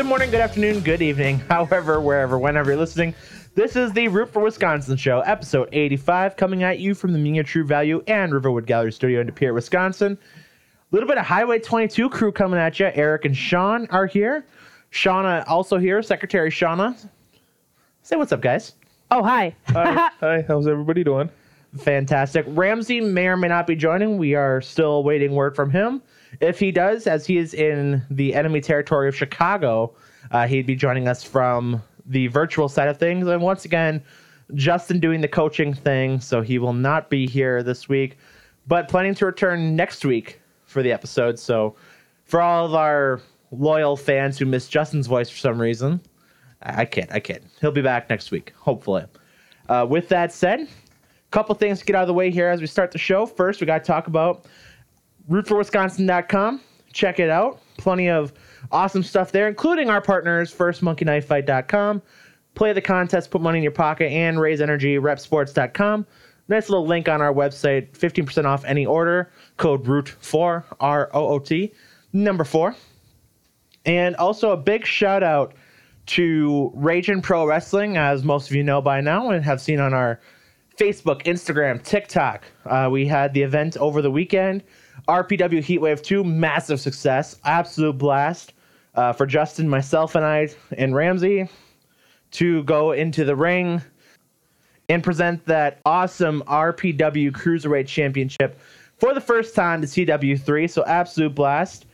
Good morning, good afternoon, good evening, however, wherever, whenever you're listening. This is the Root for Wisconsin show, episode 85, coming at you from the Media True Value and Riverwood Gallery Studio in De Pere, Wisconsin. A little bit of Highway 22 crew coming at you. Eric and Sean are here. Shawna also here, Secretary Shawna. Say what's up, guys. Oh, hi. Hi, hi. How's everybody doing? Fantastic. Ramsey may or may not be joining. We are still waiting word from him. If he does, as he is in the enemy territory of Chicago, uh, he'd be joining us from the virtual side of things. And once again, Justin doing the coaching thing, so he will not be here this week, but planning to return next week for the episode. So for all of our loyal fans who miss Justin's voice for some reason, I kid, I kid. He'll be back next week, hopefully. Uh, with that said, a couple things to get out of the way here as we start the show. First, we got to talk about rootforwisconsin.com. Check it out. Plenty of awesome stuff there, including our partners, firstmonkeyknifefight.com. Play the contest, put money in your pocket, and Raze Energy, reppsports.com. Nice little link on our website, 15% off any order. Code ROOT4, R O O T, number four. And also a big shout out to Raging Pro Wrestling, as most of you know by now and have seen on our Facebook, Instagram, TikTok. Uh, we had the event over the weekend. RPW Heatwave 2, massive success, absolute blast uh, for Justin, myself, and I, and Ramsey to go into the ring and present that awesome RPW Cruiserweight Championship for the first time to CW3. So, absolute blast.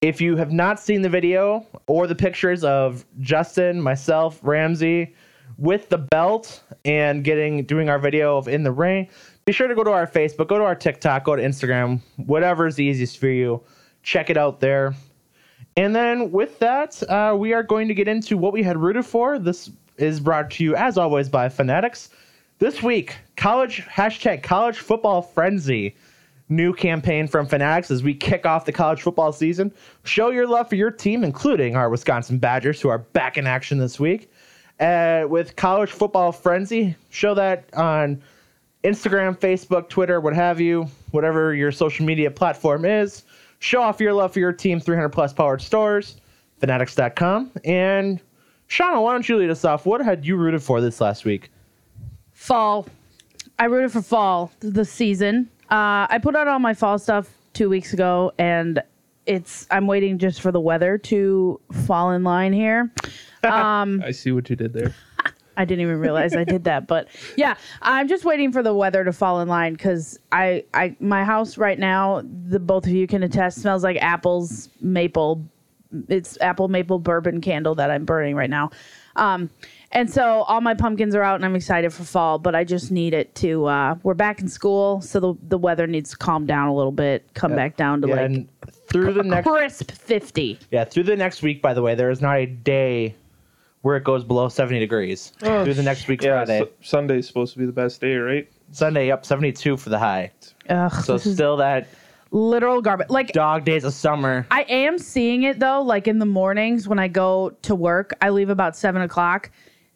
If you have not seen the video or the pictures of Justin, myself, Ramsey with the belt and getting doing our video of in the ring, be sure to go to our Facebook, go to our TikTok, go to Instagram, whatever is the easiest for you. Check it out there. And then with that, uh, we are going to get into what we had rooted for. This is brought to you, as always, by Fanatics. This week, college hashtag college football frenzy new campaign from Fanatics as we kick off the college football season. Show your love for your team, including our Wisconsin Badgers, who are back in action this week. Uh, with College Football Frenzy, show that on Instagram, Facebook, Twitter, what have you, whatever your social media platform is. Show off your love for your team, 300 plus powered stores, fanatics.com. And Shawna, why don't you lead us off? What had you rooted for this last week? Fall. I rooted for fall this season. Uh, I put out all my fall stuff two weeks ago, and it's I'm waiting just for the weather to fall in line here. Um, I see what you did there. I didn't even realize I did that, but yeah, I'm just waiting for the weather to fall in line because I, I, my house right now, the both of you can attest, smells like apples, maple. It's apple maple bourbon candle that I'm burning right now, um, and so all my pumpkins are out, and I'm excited for fall. But I just need it to. Uh, we're back in school, so the the weather needs to calm down a little bit, come back down to Yeah, like through the a next crisp 50. Yeah, through the next week, by the way, there is not a day where it goes below 70 degrees. through the next week's Yeah, Friday. Su- Sunday's supposed to be the best day, right? Sunday, up 72 for the high. Ugh, So still that literal garbage. Like dog days of summer. I am seeing it though, like in the mornings when I go to work, I leave about seven o'clock.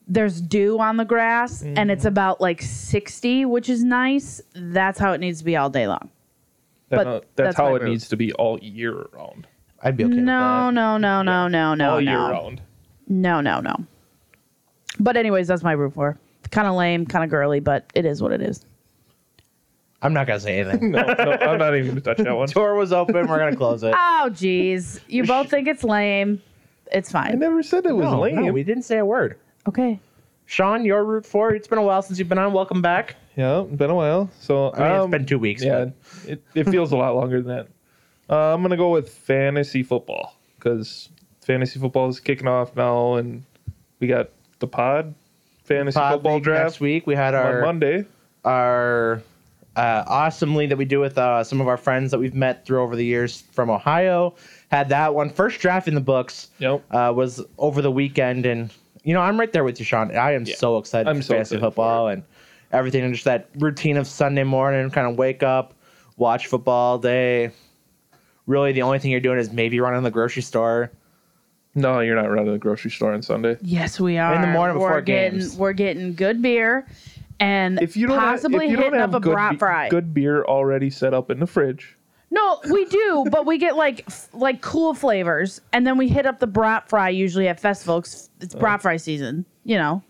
There's dew on the grass and it's about like 60, which is nice. That's how it needs to be all day long. That- But uh, that's, that's how it route. needs to be all year round. I'd be okay no, with no, no, no, no, no, no. all year no. round. No, no, no. But anyways, that's my root for. Kind of lame, kind of girly, but it is what it is. I'm not going to say anything. No, no, I'm not even going to touch that one. Door was open. We're going to close it. Oh, geez. You both think it's lame. It's fine. I never said it was no, lame. no, we didn't say a word. Okay. Sean, your root for. It's been a while since you've been on. Welcome back. yeah, been a while. So I mean, um, it's been two weeks. Yeah, but it, it feels a lot longer than that. Uh, I'm gonna go with fantasy football because fantasy football is kicking off now, and we got the pod fantasy Pod football League draft next week. We had on our Monday. our uh, awesome league that we do with uh, some of our friends that we've met through over the years from Ohio. Had that one first draft in the books. Yep. Uh, was over the weekend, and you know I'm right there with you, Sean. I am Yeah. so excited I'm for so fantasy excited for football and everything, and just that routine of Sunday morning, kind of wake up, watch football all day. Really, the only thing you're doing is maybe running to the grocery store. No, you're not running to the grocery store on Sunday. Yes, we are. In the morning before we're getting games. we're getting good beer and If you don't possibly have, if you don't hitting have up a good, brat be- fry. good beer already set up in the fridge, No, we do, but we get like f- like cool flavors, and then we hit up the brat fry usually at festival. 'cause It's uh. brat fry season, you know.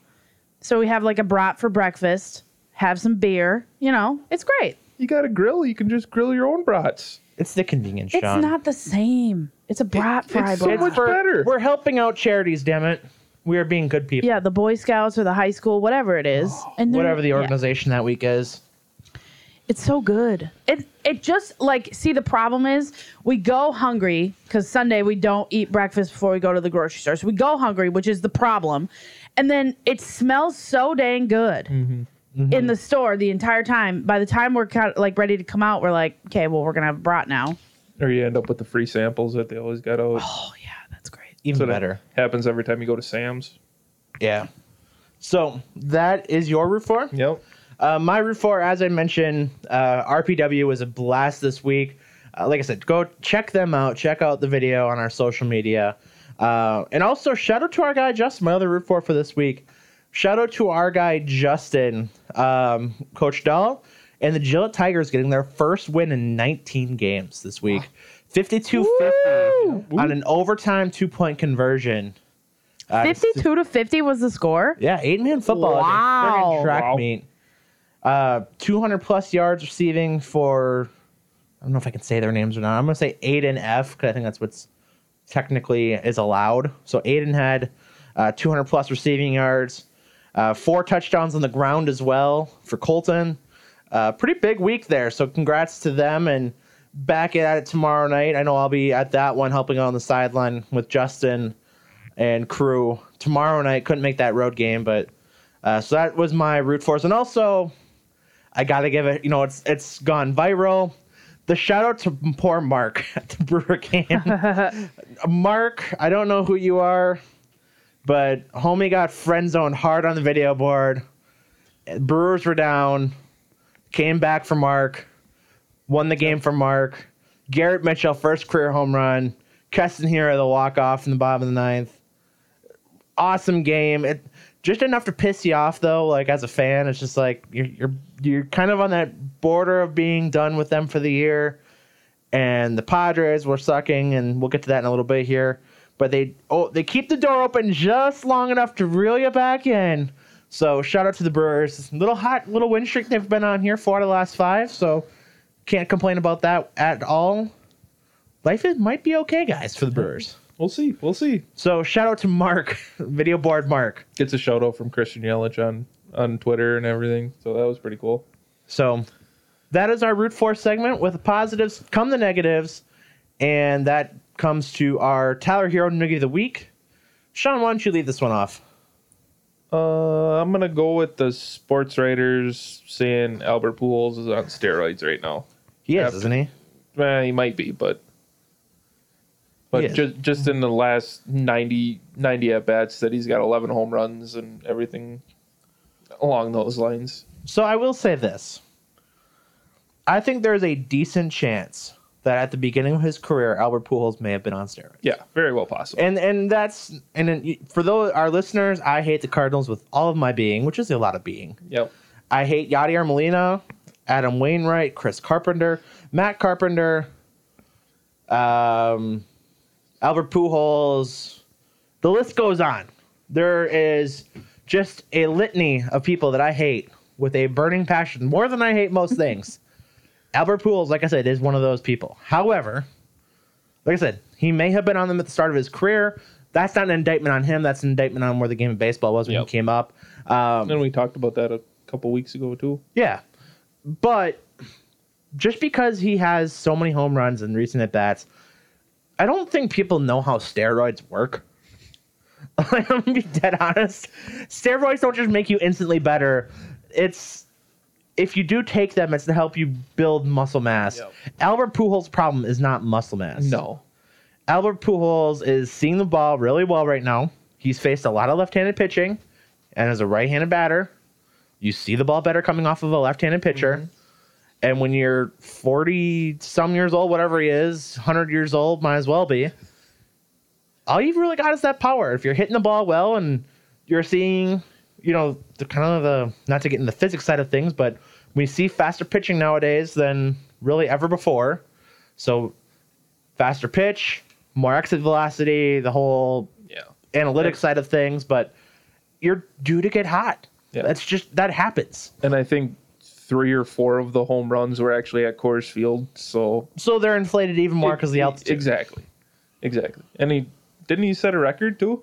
So we have like a brat for breakfast, have some beer, you know. It's great. You got a grill. You can just grill your own brats. It's the convenience, It's Sean. not the same. It's a brat fry. it's so brat. much better. We're helping out charities, damn it. We are being good people. Yeah, the Boy Scouts or the high school, whatever it is, and they're- Whatever the yeah. organization that week is. It's so good. It it just like see the problem is we go hungry because Sunday we don't eat breakfast before we go to the grocery store. So we go hungry, which is the problem, and then it smells so dang good mm-hmm. Mm-hmm. in the store the entire time. By the time we're kind of like ready to come out, we're like, okay, well we're gonna have a brat now. Or you end up with the free samples that they always got out. Oh yeah, that's great. Even So better. Happens every time you go to Sam's. Yeah. So that is your root for. Yep. Uh, my root for, as I mentioned, uh, RPW was a blast this week. Uh, like I said, go check them out. Check out the video on our social media. Uh, and also, shout out to our guy Justin, my other root for for this week. Shout out to our guy Justin, um, Coach Dahl, and the Gillett Tigers getting their first win in 19 games this week. 52 50 on an overtime two point conversion. Uh, Fifty-two to fifty was the score. yeah, eight man football. Wow. Track Wow. meet. Uh, 200 plus yards receiving for, I don't know if I can say their names or not. I'm going to say Aiden F because I think that's what's technically is allowed. So Aiden had uh, 200 plus receiving yards, uh, four touchdowns on the ground as well for Colton. Uh, pretty big week there. So congrats to them and back at it tomorrow night. I know I'll be at that one helping on the sideline with Justin and crew tomorrow night. Couldn't make that road game, but uh, so that was my root force. And also, I gotta give it. You know, it's it's gone viral. The shout out to poor Mark at the Brewer game. Mark, I don't know who you are, but homie got friend zoned hard on the video board. Brewers were down, came back for Mark, won the game for Mark. Garrett Mitchell, first career home run. Keston Hiura the walk off in the bottom of the ninth. Awesome game. It just enough to piss you off though. Like as a fan, it's just like you're you're you're kind of on that border of being done with them for the year. And the Padres were sucking, and we'll get to that in a little bit here. But they oh they keep the door open just long enough to reel you back in. So shout out to the Brewers. Little hot little win streak they've been on here four out of the last five. So can't complain about that at all. Life is, might be okay, guys, for the Brewers. We'll see. We'll see. So shout out to Mark, video board Mark. Gets a shout out from Christian Yelich on on Twitter and everything. So that was pretty cool. So that is our root for segment. With the positives come the negatives, and that comes to our Tyler Hero Noogie of the week. Sean, why don't you lead this one off? Uh, I'm gonna go with the sports writers saying Albert Pujols is on steroids right now. He is, Yep. isn't he? Eh, he might be, but but just just in the last 90, 90 at bats that he's got 11 home runs and everything along those lines. So I will say this. I think there's a decent chance that at the beginning of his career, Albert Pujols may have been on steroids. Yeah, very well possible. And and that's and then for those our listeners, I hate the Cardinals with all of my being, which is a lot of being. yep. I hate Yadier Molina, Adam Wainwright, Chris Carpenter, Matt Carpenter, um, Albert Pujols. The list goes on. There is just a litany of people that I hate with a burning passion, more than I hate most things. Albert Pujols, like I said, is one of those people. However, like I said, he may have been on them at the start of his career. That's not an indictment on him. That's an indictment on where the game of baseball was when Yep. he came up. Um, And we talked about that a couple weeks ago too. yeah. But just because he has so many home runs and recent at bats, I don't think people know how steroids work. I'm gonna be dead honest. Steroids don't just make you instantly better. It's if you do take them, it's to help you build muscle mass. Yep. Albert Pujols' problem is not muscle mass. No. Albert Pujols is seeing the ball really well right now. He's faced a lot of left-handed pitching, and as a right-handed batter, you see the ball better coming off of a left-handed pitcher. Mm-hmm. And when you're 40 some years old, whatever he is, 100 years old, might as well be. All you've really got is that power. If you're hitting the ball well and you're seeing, you know, the kind of the not to get in the physics side of things, but we see faster pitching nowadays than really ever before. So faster pitch, more exit velocity, the whole Yeah. analytics side of things, but you're due to get hot. Yeah. That's just that happens. And I think three or four of the home runs were actually at Coors Field. So So they're inflated even more because the altitude. Exactly. Exactly. And he didn't he set a record too?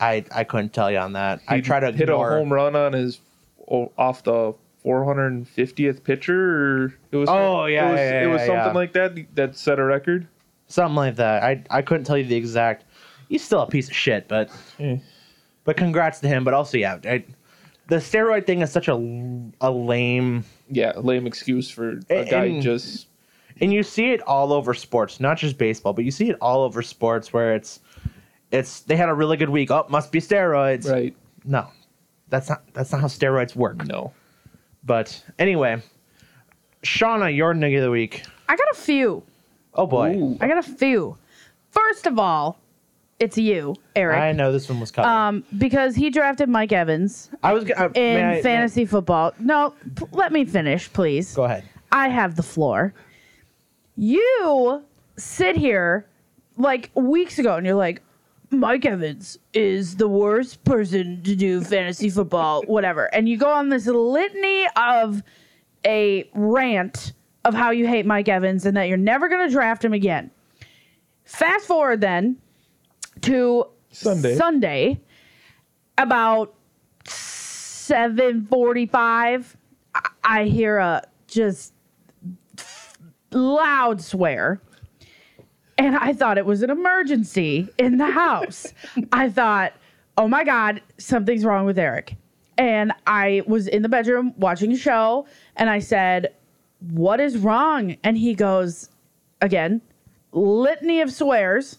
I I couldn't tell you on that. I He try to hit ignore. a home run on his off the 450th pitcher. Or it was. Oh, yeah, it was, yeah, it was yeah, something yeah. like that that set a record. something like that. I I couldn't tell you the exact. He's still a piece of shit, but but congrats to him. But also, yeah, I, the steroid thing is such a a lame, Yeah, lame excuse for a And- guy and- just. and you see it all over sports, not just baseball, but you see it all over sports where it's it's they had a really good week. Oh, must be steroids. Right. No, that's not that's not how steroids work. No. But anyway, Shawna, your noogie of the week. I got a few. Oh boy, Ooh. I got a few. First of all, it's you, Eric. I know this one was coming. um, because he drafted Mike Evans I was g- I, in I- may I- fantasy football. No, p- let me finish, please. Go ahead. I have the floor. You sit here like weeks ago and you're like, Mike Evans is the worst person to do fantasy football, whatever. And you go on this litany of a rant of how you hate Mike Evans and that you're never going to draft him again. Fast forward then to Sunday. Sunday about 7:45 I- I hear a just loud swear and I thought it was an emergency in the house. I thought, "Oh my god, something's wrong with Eric." And I was in the bedroom watching a show and I said, "What is wrong?" And he goes, again, litany of swears.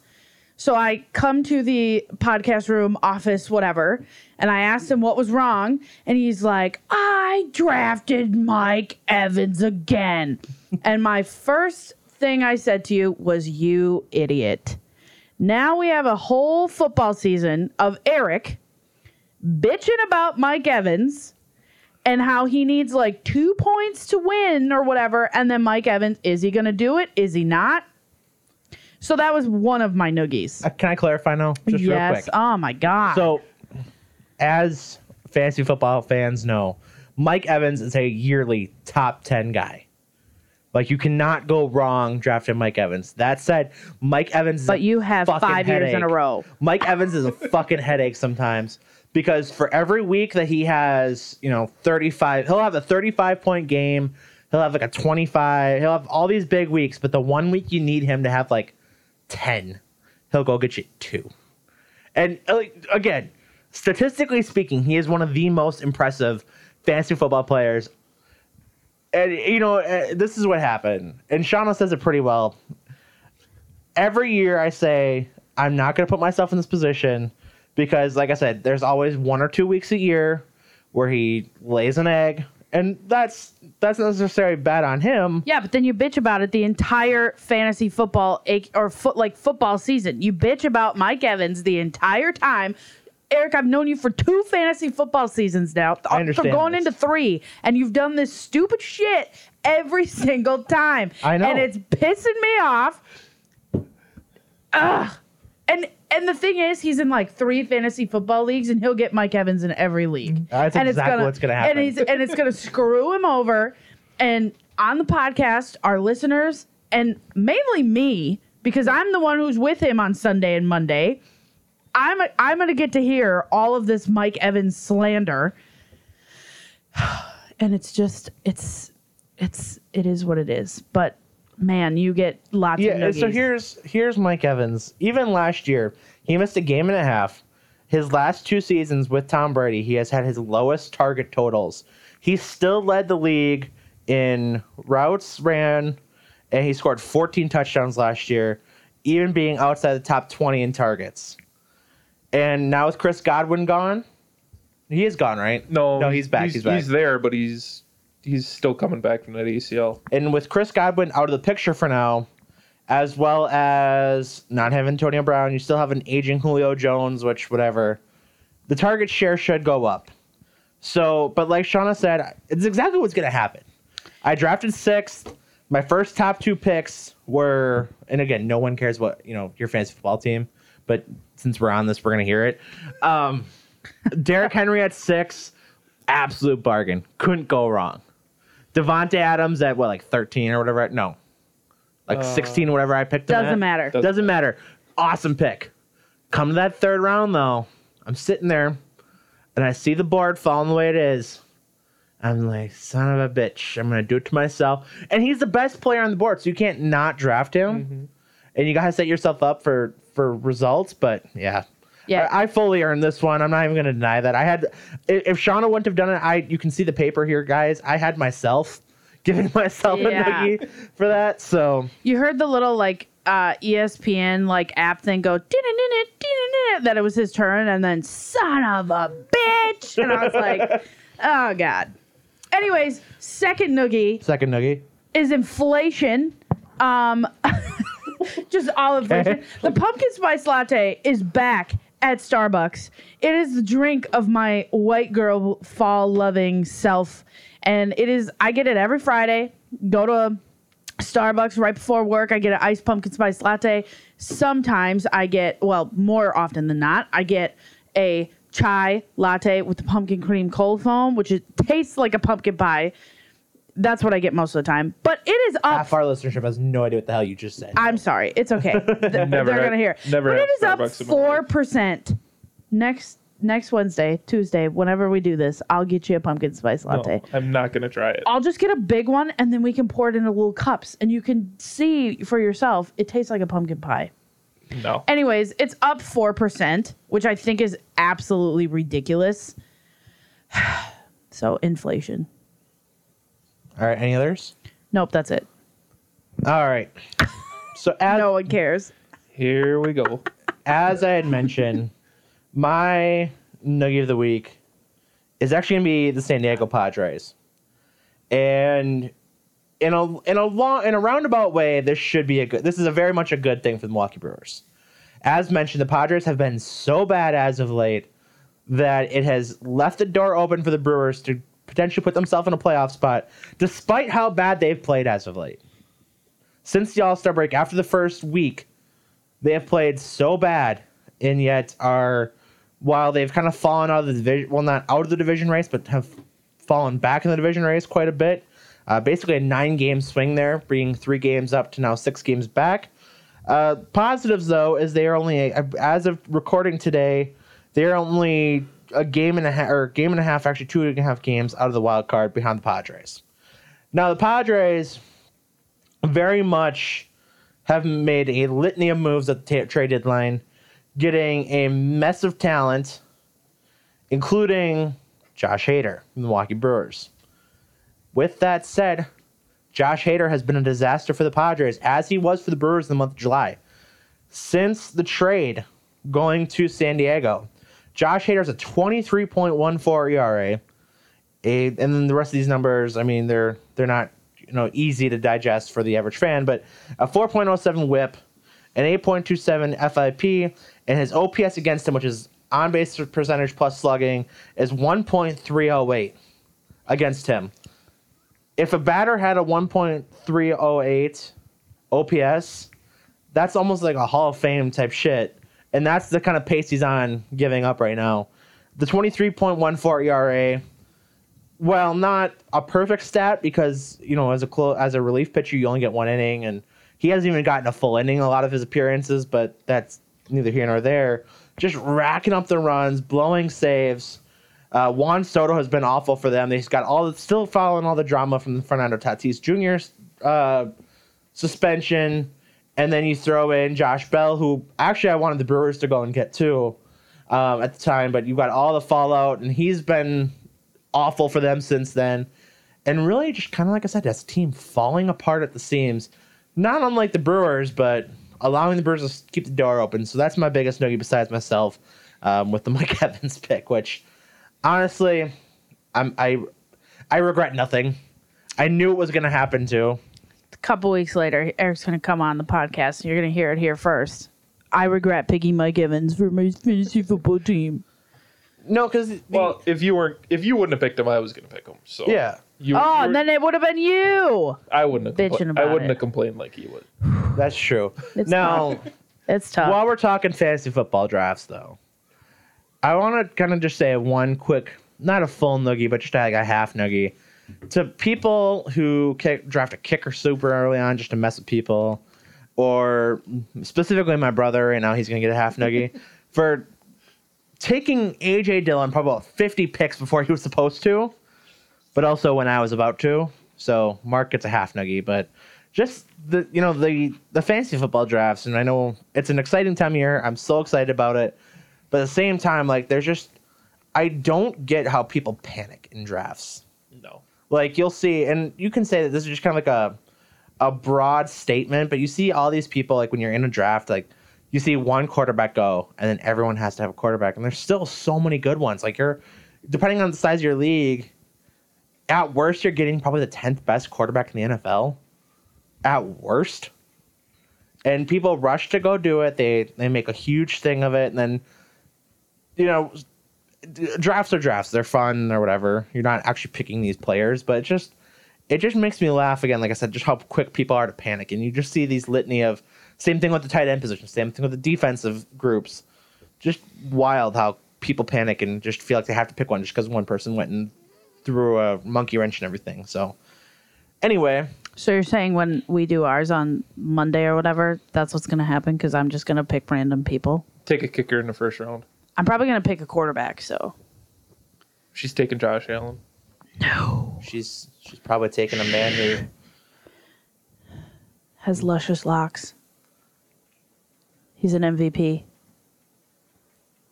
So I come to the podcast room, office, whatever, and I asked him what was wrong. And he's like, I drafted Mike Evans again. and my first thing I said to you was, You idiot. Now we have a whole football season of Eric bitching about Mike Evans and how he needs like two points to win or whatever. And then Mike Evans, is he going to do it? Is he not? So that was one of my noogies. Uh, Can I clarify now, just real yes. quick? Oh my god. So, as fantasy football fans know, Mike Evans is a yearly top 10 guy. Like, you cannot go wrong drafting Mike Evans. That said, Mike Evans is but a you have fucking five years in a row. Mike Evans is a fucking headache sometimes because for every week that he has, you know, 35, he'll have a 35 point game. He'll have like a 25. He'll have all these big weeks, but the one week you need him to have like 10, he'll go get you two. And uh, like, again, statistically speaking, he is one of the most impressive fantasy football players. And you know, uh, this is what happened. And Shawna says it pretty well. Every year I say I'm not going to put myself in this position because, like I said, there's always one or two weeks a year where he lays an egg, and that's that's not necessarily bad on him. Yeah, but then you bitch about it the entire fantasy football or foot like football season. You bitch about Mike Evans the entire time. Eric, I've known you for two fantasy football seasons now. I For understand going this. into three, and you've done this stupid shit every single time. I know. and it's pissing me off. Ugh. And and the thing is, he's in like three fantasy football leagues, and he'll get Mike Evans in every league. Mm-hmm. That's and exactly what's gonna happen. And he's and it's gonna screw him over. And on the podcast, our listeners and mainly me, because I'm the one who's with him on Sunday and Monday. I'm I'm gonna get to hear all of this Mike Evans slander, and it's just it's it's it is what it is. But man, you get lots Yeah, of so here's here's Mike Evans. Even last year, he missed a game and a half. His last two seasons with Tom Brady, he has had his lowest target totals. He still led the league in routes ran, and he scored 14 touchdowns last year, even being outside the top 20 in targets. And now with Chris Godwin gone, he is gone, right? No, no, he's back. He's, back. He's there, but he's he's still coming back from that ACL. and with Chris Godwin out of the picture for now, as well as not having Antonio Brown, you still have an aging Julio Jones, which whatever. The target share should go up. So, but like Shawna said, it's exactly what's going to happen. I drafted sixth. my first top two picks were, and again, no one cares what you know your fantasy football team, but since we're on this, we're gonna hear it. Um, Derrick Henry at six, absolute bargain, couldn't go wrong. Davante Adams at what, like thirteen or whatever? No, like sixteen, whatever I picked. him Doesn't at. matter. Doesn't Doesn't matter. Awesome pick. Come to that third round though, I'm sitting there, and I see the board falling the way it is. I'm like, son of a bitch. I'm gonna do it to myself. And he's the best player on the board, so you can't not draft him. And you gotta set yourself up for for results. But yeah, Yeah. I, I fully earned this one. I'm not even gonna deny that. I had, if Shawna wouldn't have done it, I you can see the paper here, guys. I had myself giving myself Yeah. a noogie for that. So You heard the little like uh, ESPN like app thing go "Din-din-din-din, that it was his turn, and then son of a bitch, and I was like, oh god. Anyways, second noogie second noogie. is inflation. Um, just all inflation. Okay. The pumpkin spice latte is back at Starbucks. It is the drink of my white girl fall loving self, and it is. I get it every Friday. Go to a Starbucks right before work. I get an iced pumpkin spice latte. Sometimes I get, well, more often than not, I get a chai latte with the pumpkin cream cold foam, which it tastes like a pumpkin pie. That's what I get most of the time. But it is up. Half our listenership has no idea what the hell you just said. I'm sorry. It's okay. Th- They're had- gonna hear. never but it is up Starbucks in my life. four percent. Next next Wednesday, Tuesday, whenever we do this, I'll get you a pumpkin spice No, latte. I'm not gonna try it. I'll just get a big one and then we can pour it into little cups and you can see for yourself. It tastes like a pumpkin pie. No. Anyways, it's up 4%, which I think is absolutely ridiculous. so, inflation. All right, any others? Nope, that's it. All right. So as No one cares. Here we go. as I had mentioned, my nugget of the week is actually gonna be the San Diego Padres, and in a in a long in a roundabout way, this should be a good. This is a very much a good thing for the Milwaukee Brewers. As mentioned, the Padres have been so bad as of late that it has left the door open for the Brewers to potentially put themselves in a playoff spot, despite how bad they've played as of late. Since the All Star break, after the first week, they have played so bad and yet are while they've kind of fallen out of the division well not out of the division race but have fallen back in the division race quite a bit uh, basically a nine game swing there bringing three games up to now six games back uh, positives though is they are only as of recording today they're only a game and a half or game and a half actually two and a half games out of the wild card behind the padres now the padres very much have made a litany of moves at the ta- trade deadline, getting a mess of talent, including Josh Hader, Milwaukee Brewers. With that said, Josh Hader has been a disaster for the Padres, as he was for the Brewers in the month of July. Since the trade going to San Diego, Josh Hader has a 23.14 ERA. A, and then the rest of these numbers, I mean, they're they're not you know easy to digest for the average fan, but a 4.07 WHIP, an 8.27 FIP, and his OPS against him, which is on base percentage plus slugging, is 1.308 against him. If a batter had a 1.308 OPS, that's almost like a Hall of Fame type shit. And that's the kind of pace he's on giving up right now. The 23.14 ERA, well, not a perfect stat because you know as a clo- as a relief pitcher you only get one inning, and he hasn't even gotten a full inning in a lot of his appearances. But that's neither here nor there. Just racking up the runs, blowing saves. Uh, Juan Soto has been awful for them. They've got all the, still following all the drama from the Fernando Tatis Jr. Uh, suspension, and then you throw in Josh Bell, who actually I wanted the Brewers to go and get too um, at the time, but you got all the fallout, and he's been awful for them since then. And really, just kind of like I said, that's a team falling apart at the seams. Not unlike the Brewers, but allowing the Brewers to keep the door open. So that's my biggest nugget besides myself um, with the Mike Evans pick, which honestly, I'm, I I regret nothing. I knew it was going to happen too. A couple weeks later, Eric's going to come on the podcast and you're going to hear it here first. I regret picking Mike Evans for my fantasy football team. No, because Well, if you weren't, if you wouldn't have picked him, I was gonna pick him. So yeah, You, Oh, you're- and then it would have been you. I wouldn't have. bitching Compla- about I wouldn't it. have complained like he would. That's true. It's now, It's tough. while we're talking fantasy football drafts, though, I want to kind of just say one quick, not a full noogie, but just like a half noogie to people who kick, draft a kicker super early on just to mess with people, or specifically my brother. Right now, he's gonna get a half noogie for taking AJ Dillon probably about 50 picks before he was supposed to, but also when I was about to. So Mark gets a half noogie, but just the you know the the fantasy football drafts, and I know it's an exciting time of year. I'm so excited about it, but at the same time, like there's just I don't get how people panic in drafts. No. Like you'll see, and you can say that this is just kind of like a a broad statement, but you see all these people like when you're in a draft, like you see one quarterback go, and then everyone has to have a quarterback, and there's still so many good ones. Like you're depending on the size of your league, at worst you're getting probably the tenth best quarterback in the NFL. At worst. And people rush to go do it. They they make a huge thing of it, and then you know drafts are drafts. They're fun or whatever. You're not actually picking these players, but it just it just makes me laugh again. Like I said, just how quick people are to panic, and you just see these litany of same thing with the tight end position, same thing with the defensive groups. Just wild how people panic and just feel like they have to pick one just because one person went and threw a monkey wrench and everything. So anyway, so you're saying when we do ours on Monday or whatever, that's what's going to happen because I'm just going to pick random people. Take a kicker in the first round. I'm probably going to pick a quarterback. So She's taking Josh Allen. No, She's she's probably taking a man who has luscious locks. He's an MVP.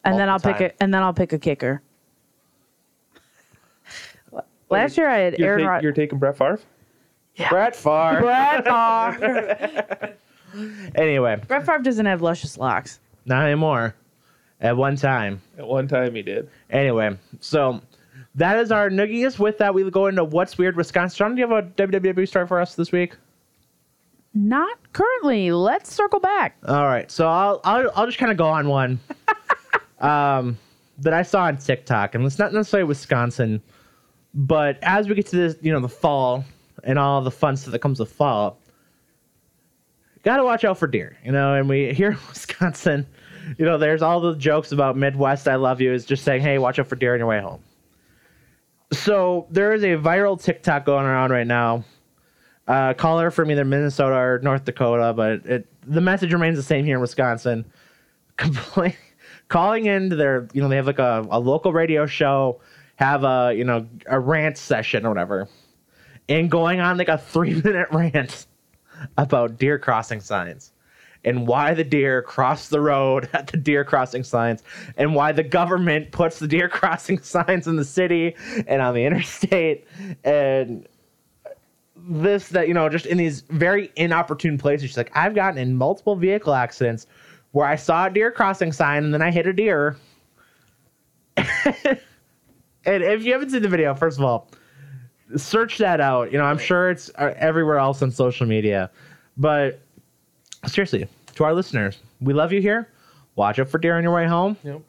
And then I'll Multiple pick time. a and then I'll pick a kicker. Last year I had You're, Aaron ta- Rod- you're taking Brett Favre. Brett Favre. Brett Favre. Anyway, Brett Favre doesn't have luscious locks. not anymore. At one time. At one time, he did. Anyway, so that is our nuggies. With that, we go into what's weird Wisconsin. John, do you have a WWE story for us this week? Not currently. Let's circle back. All right, so I'll I'll, I'll just kind of go on one um, that I saw on TikTok, and it's not necessarily Wisconsin, but as we get to this, you know, the fall and all the fun stuff that comes with fall, got to watch out for deer, you know. And we here in Wisconsin, you know, there's all the jokes about Midwest. I love you is just saying, hey, watch out for deer on your way home. So there is a viral TikTok going around right now. Uh, caller from either Minnesota or North Dakota, but it, the message remains the same here in Wisconsin. Complain, calling into their, you know, they have like a, a local radio show, have a, you know, a rant session or whatever, and going on like a three minute rant about deer crossing signs and why the deer cross the road at the deer crossing signs and why the government puts the deer crossing signs in the city and on the interstate and this that you know just in these very inopportune places she's like i've gotten in multiple vehicle accidents where i saw a deer crossing sign and then i hit a deer. And if you haven't seen the video first of all search that out. You know i'm sure it's uh, everywhere else on social media. But seriously to our listeners we love you here watch out for deer on your way home Yep.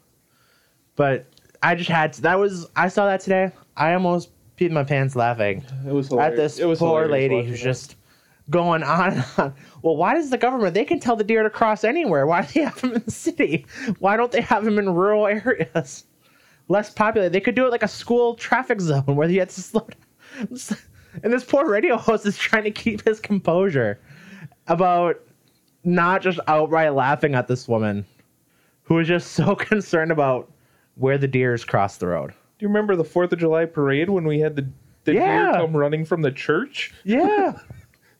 but i just had to, that was i saw that today i almost peed my pants laughing It was hilarious. at this it was poor lady who's that. just going on and on. Well, why does the government? They can tell the deer to cross anywhere. Why do they have them in the city? Why don't they have them in rural areas, less populated? They could do it like a school traffic zone where you have to slow down. And this poor radio host is trying to keep his composure about not just outright laughing at this woman who is just so concerned about where the deers cross the road. Do you remember the Fourth of July parade when we had the the Yeah. deer come running from the church Yeah.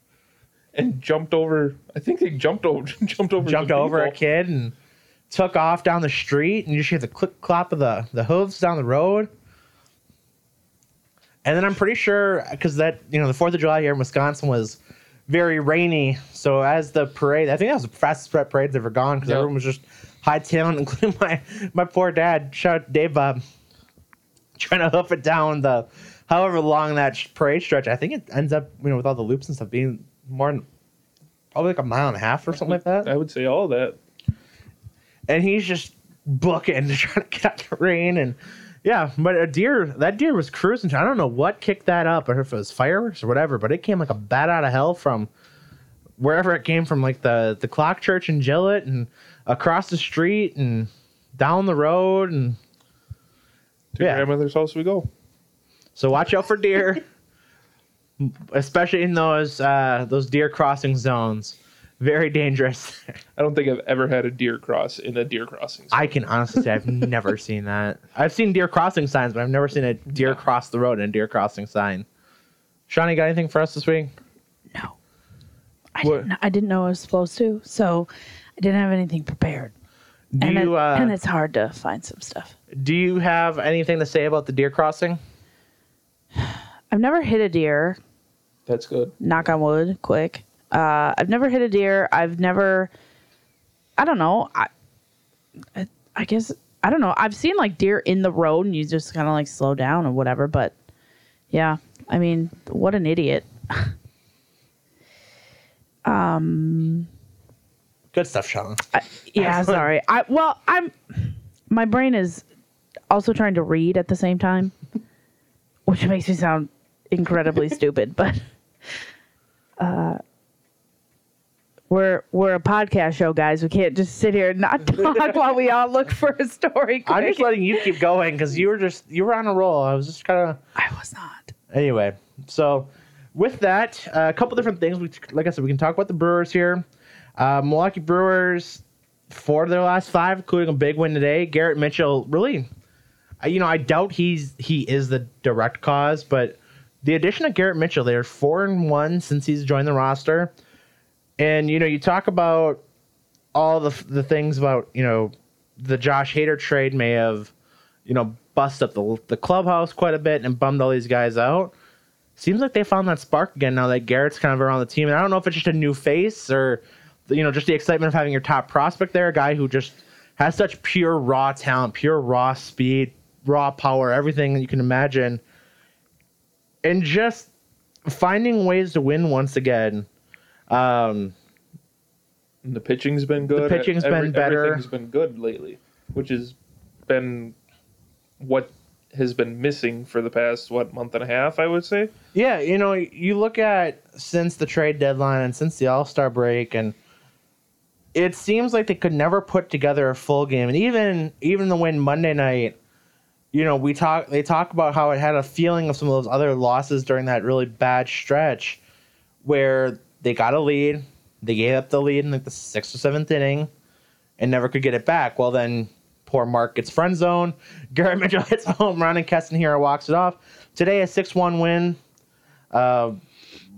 and jumped over? I think they jumped over jumped over jumped over a kid and took off down the street and you just hear the click clop of the, the hooves down the road. And then I'm pretty sure because that you know the Fourth of July here in Wisconsin was very rainy. So as the parade, I think that was the fastest prep parade's ever gone because Yep. everyone was just hightailing, including my my poor dad. Shout out to Dave Bob, trying to hoof it down the however long that parade stretch. I think it ends up you know with all the loops and stuff being more than probably like a mile and a half or something like that I would say all that. and he's just booking to try to get out the rain and Yeah, but a deer that deer was cruising. I don't know what kicked that up, or if it was fireworks or whatever, but it came like a bat out of hell from wherever it came from, like the the clock church in Gillett and across the street and down the road and To Yeah. grandmother's house we go. so watch out for deer, especially in those uh, those deer crossing zones. Very dangerous. I don't think I've ever had a deer cross in a deer crossing. zone. I can honestly say I've never seen that. I've seen deer crossing signs, but I've never seen a deer cross the road in a deer crossing sign. Shawnee, got anything for us this week? No. I What? didn't, I didn't know I was supposed to, so I didn't have anything prepared. Do and, you it- uh, and it's hard to find some stuff. do you have anything to say about the deer crossing? I've never hit a deer. That's good. Knock on wood, quick. Uh, I've never hit a deer. I've never. I don't know. I. I, I guess I don't know. I've seen like deer in the road, and you just kind of like slow down or whatever. But yeah, I mean, what an idiot. Um, Good stuff, Sean. I, yeah, sorry. I well, I'm. My brain is also trying to read at the same time, which makes me sound incredibly stupid. But uh, we're we're a podcast show, guys. We can't just sit here and not talk while we all look for a story. I'm just letting you keep going because you were just you were on a roll. I was just kind of I was not. anyway. So with that, uh, a couple different things. We like I said, we can talk about the Brewers here. Uh, Milwaukee Brewers, four of their last five, including a big win today. Garrett Mitchell, really, I- you know, I doubt he's he is the direct cause, but the addition of Garrett Mitchell, they're four and one since he's joined the roster. And you know, you talk about all the the things about you know the Josh Hader trade may have you know busted up the the clubhouse quite a bit and bummed all these guys out. Seems like they found that spark again now that Garrett's kind of around the team, and I don't know if it's just a new face or you know just the excitement of having your top prospect there, a guy who just has such pure raw talent, pure raw speed, raw power, everything that you can imagine, and just finding ways to win once again. Um, And the pitching's been good. The pitching's been better. Everything's been good lately, which has been what has been missing for the past what month and a half, I would say. Yeah, you know, you look at since the trade deadline and since the All Star break, and it seems like they could never put together a full game. And even even the win Monday night, you know, we talk they talk about how it had a feeling of some of those other losses during that really bad stretch, where they got a lead, they gave up the lead in like the sixth or seventh inning, and never could get it back. Well, then poor Mark gets friend zone. Garrett Mitchell hits a home run, and Keston Hiura walks it off. Today, a six-one win. Uh,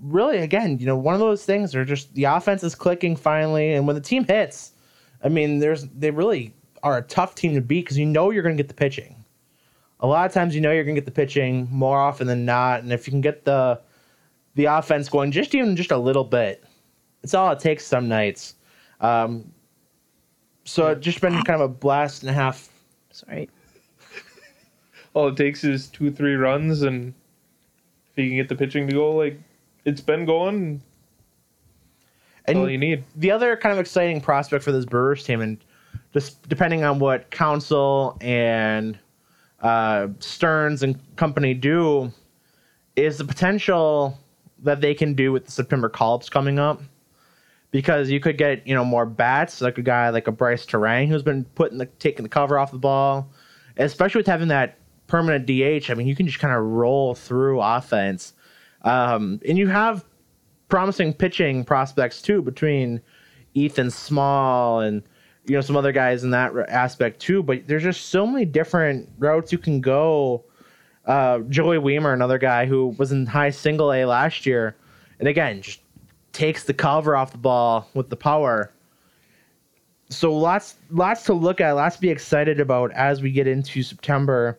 really, again, you know, one of those things are just the offense is clicking finally, and when the team hits, I mean, there's they really are a tough team to beat because you know you're going to get the pitching. A lot of times, you know you're going to get the pitching more often than not, and if you can get the the offense going just even just a little bit, it's all it takes some nights. Um, so it's just been kind of a blast and a half. Sorry. All it takes is two, three runs, and if you can get the pitching to go like it's been going, that's all you need. the other kind of exciting prospect for this Brewers team, and just depending on what Counsell and uh, Stearns and company do, is the potential that they can do with the September call-ups coming up. Because you could get you know more bats, like a guy like a Brice Turang who's been putting the taking the cover off the ball, especially with having that permanent DH. I mean, you can just kind of roll through offense, um, and you have promising pitching prospects too between Ethan Small and you know some other guys in that aspect too. But there's just so many different routes you can go. Uh, Joey Wiemer, another guy who was in high single A last year, and again just takes the cover off the ball with the power. So lots lots to look at, lots to be excited about as we get into September,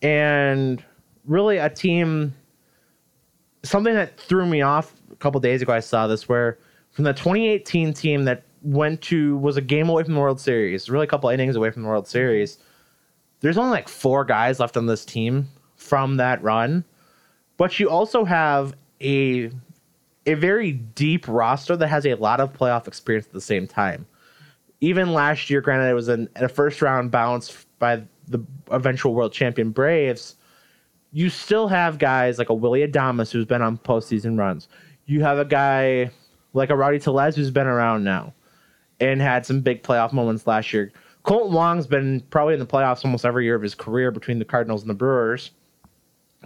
and really a team something that threw me off a couple days ago. I saw this where from the 2018 team that went to was a game away from the World Series, really a couple innings away from the World Series. There's only like four guys left on this team from that run, but you also have a a very deep roster that has a lot of playoff experience at the same time. Even last year, granted, it was an, a first round bounce by the eventual world champion Braves, you still have guys like a Willy Adames who's been on postseason runs. You have a guy like a Rowdy Tellez who's been around now and had some big playoff moments last year. Kolten Wong's been probably in the playoffs almost every year of his career between the Cardinals and the Brewers.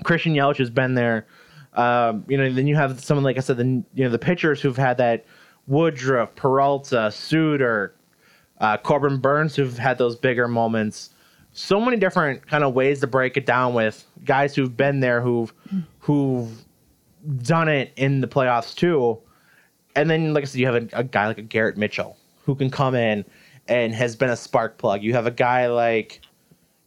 Christian Yelich has been there. Um, you know, then you have someone like I said, the you know the pitchers who've had that Woodruff, Peralta, Suter, uh, Corbin Burnes who've had those bigger moments. So many different kind of ways to break it down with guys who've been there, who've who've done it in the playoffs too. And then, like I said, you have a, a guy like a Garrett Mitchell who can come in and has been a spark plug. You have a guy like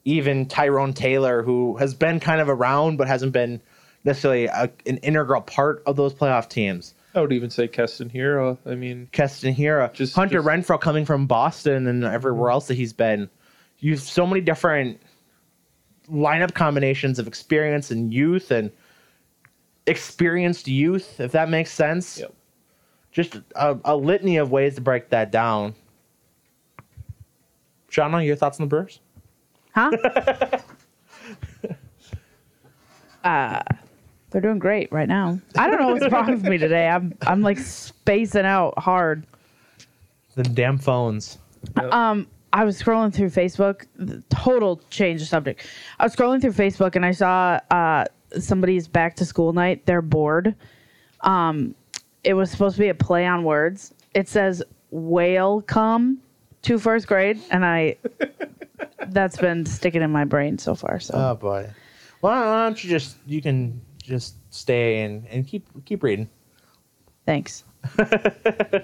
even Tyrone Taylor who has been kind of around but hasn't been necessarily a, an integral part of those playoff teams. I would even say Keston Hiura. I mean, Keston Hiura, Just- Hunter just- Renfroe coming from Boston and everywhere mm-hmm. else that he's been. You have so many different lineup combinations of experience and youth and experienced youth, if that makes sense. Yep. Just a, a litany of ways to break that down. Shawna, your thoughts on the Brewers? Huh? uh, they're doing great right now. I don't know what's wrong with me today. I'm I'm like spacing out hard. The damn phones. Um, I was scrolling through Facebook. Total change of subject. I was scrolling through Facebook and I saw uh, somebody's back to school night. They're bored. Um, it was supposed to be a play on words. It says "whale come" to first grade, and I that's been sticking in my brain so far. So Oh boy. Well, why don't you just you can just stay and, and keep keep reading. thanks.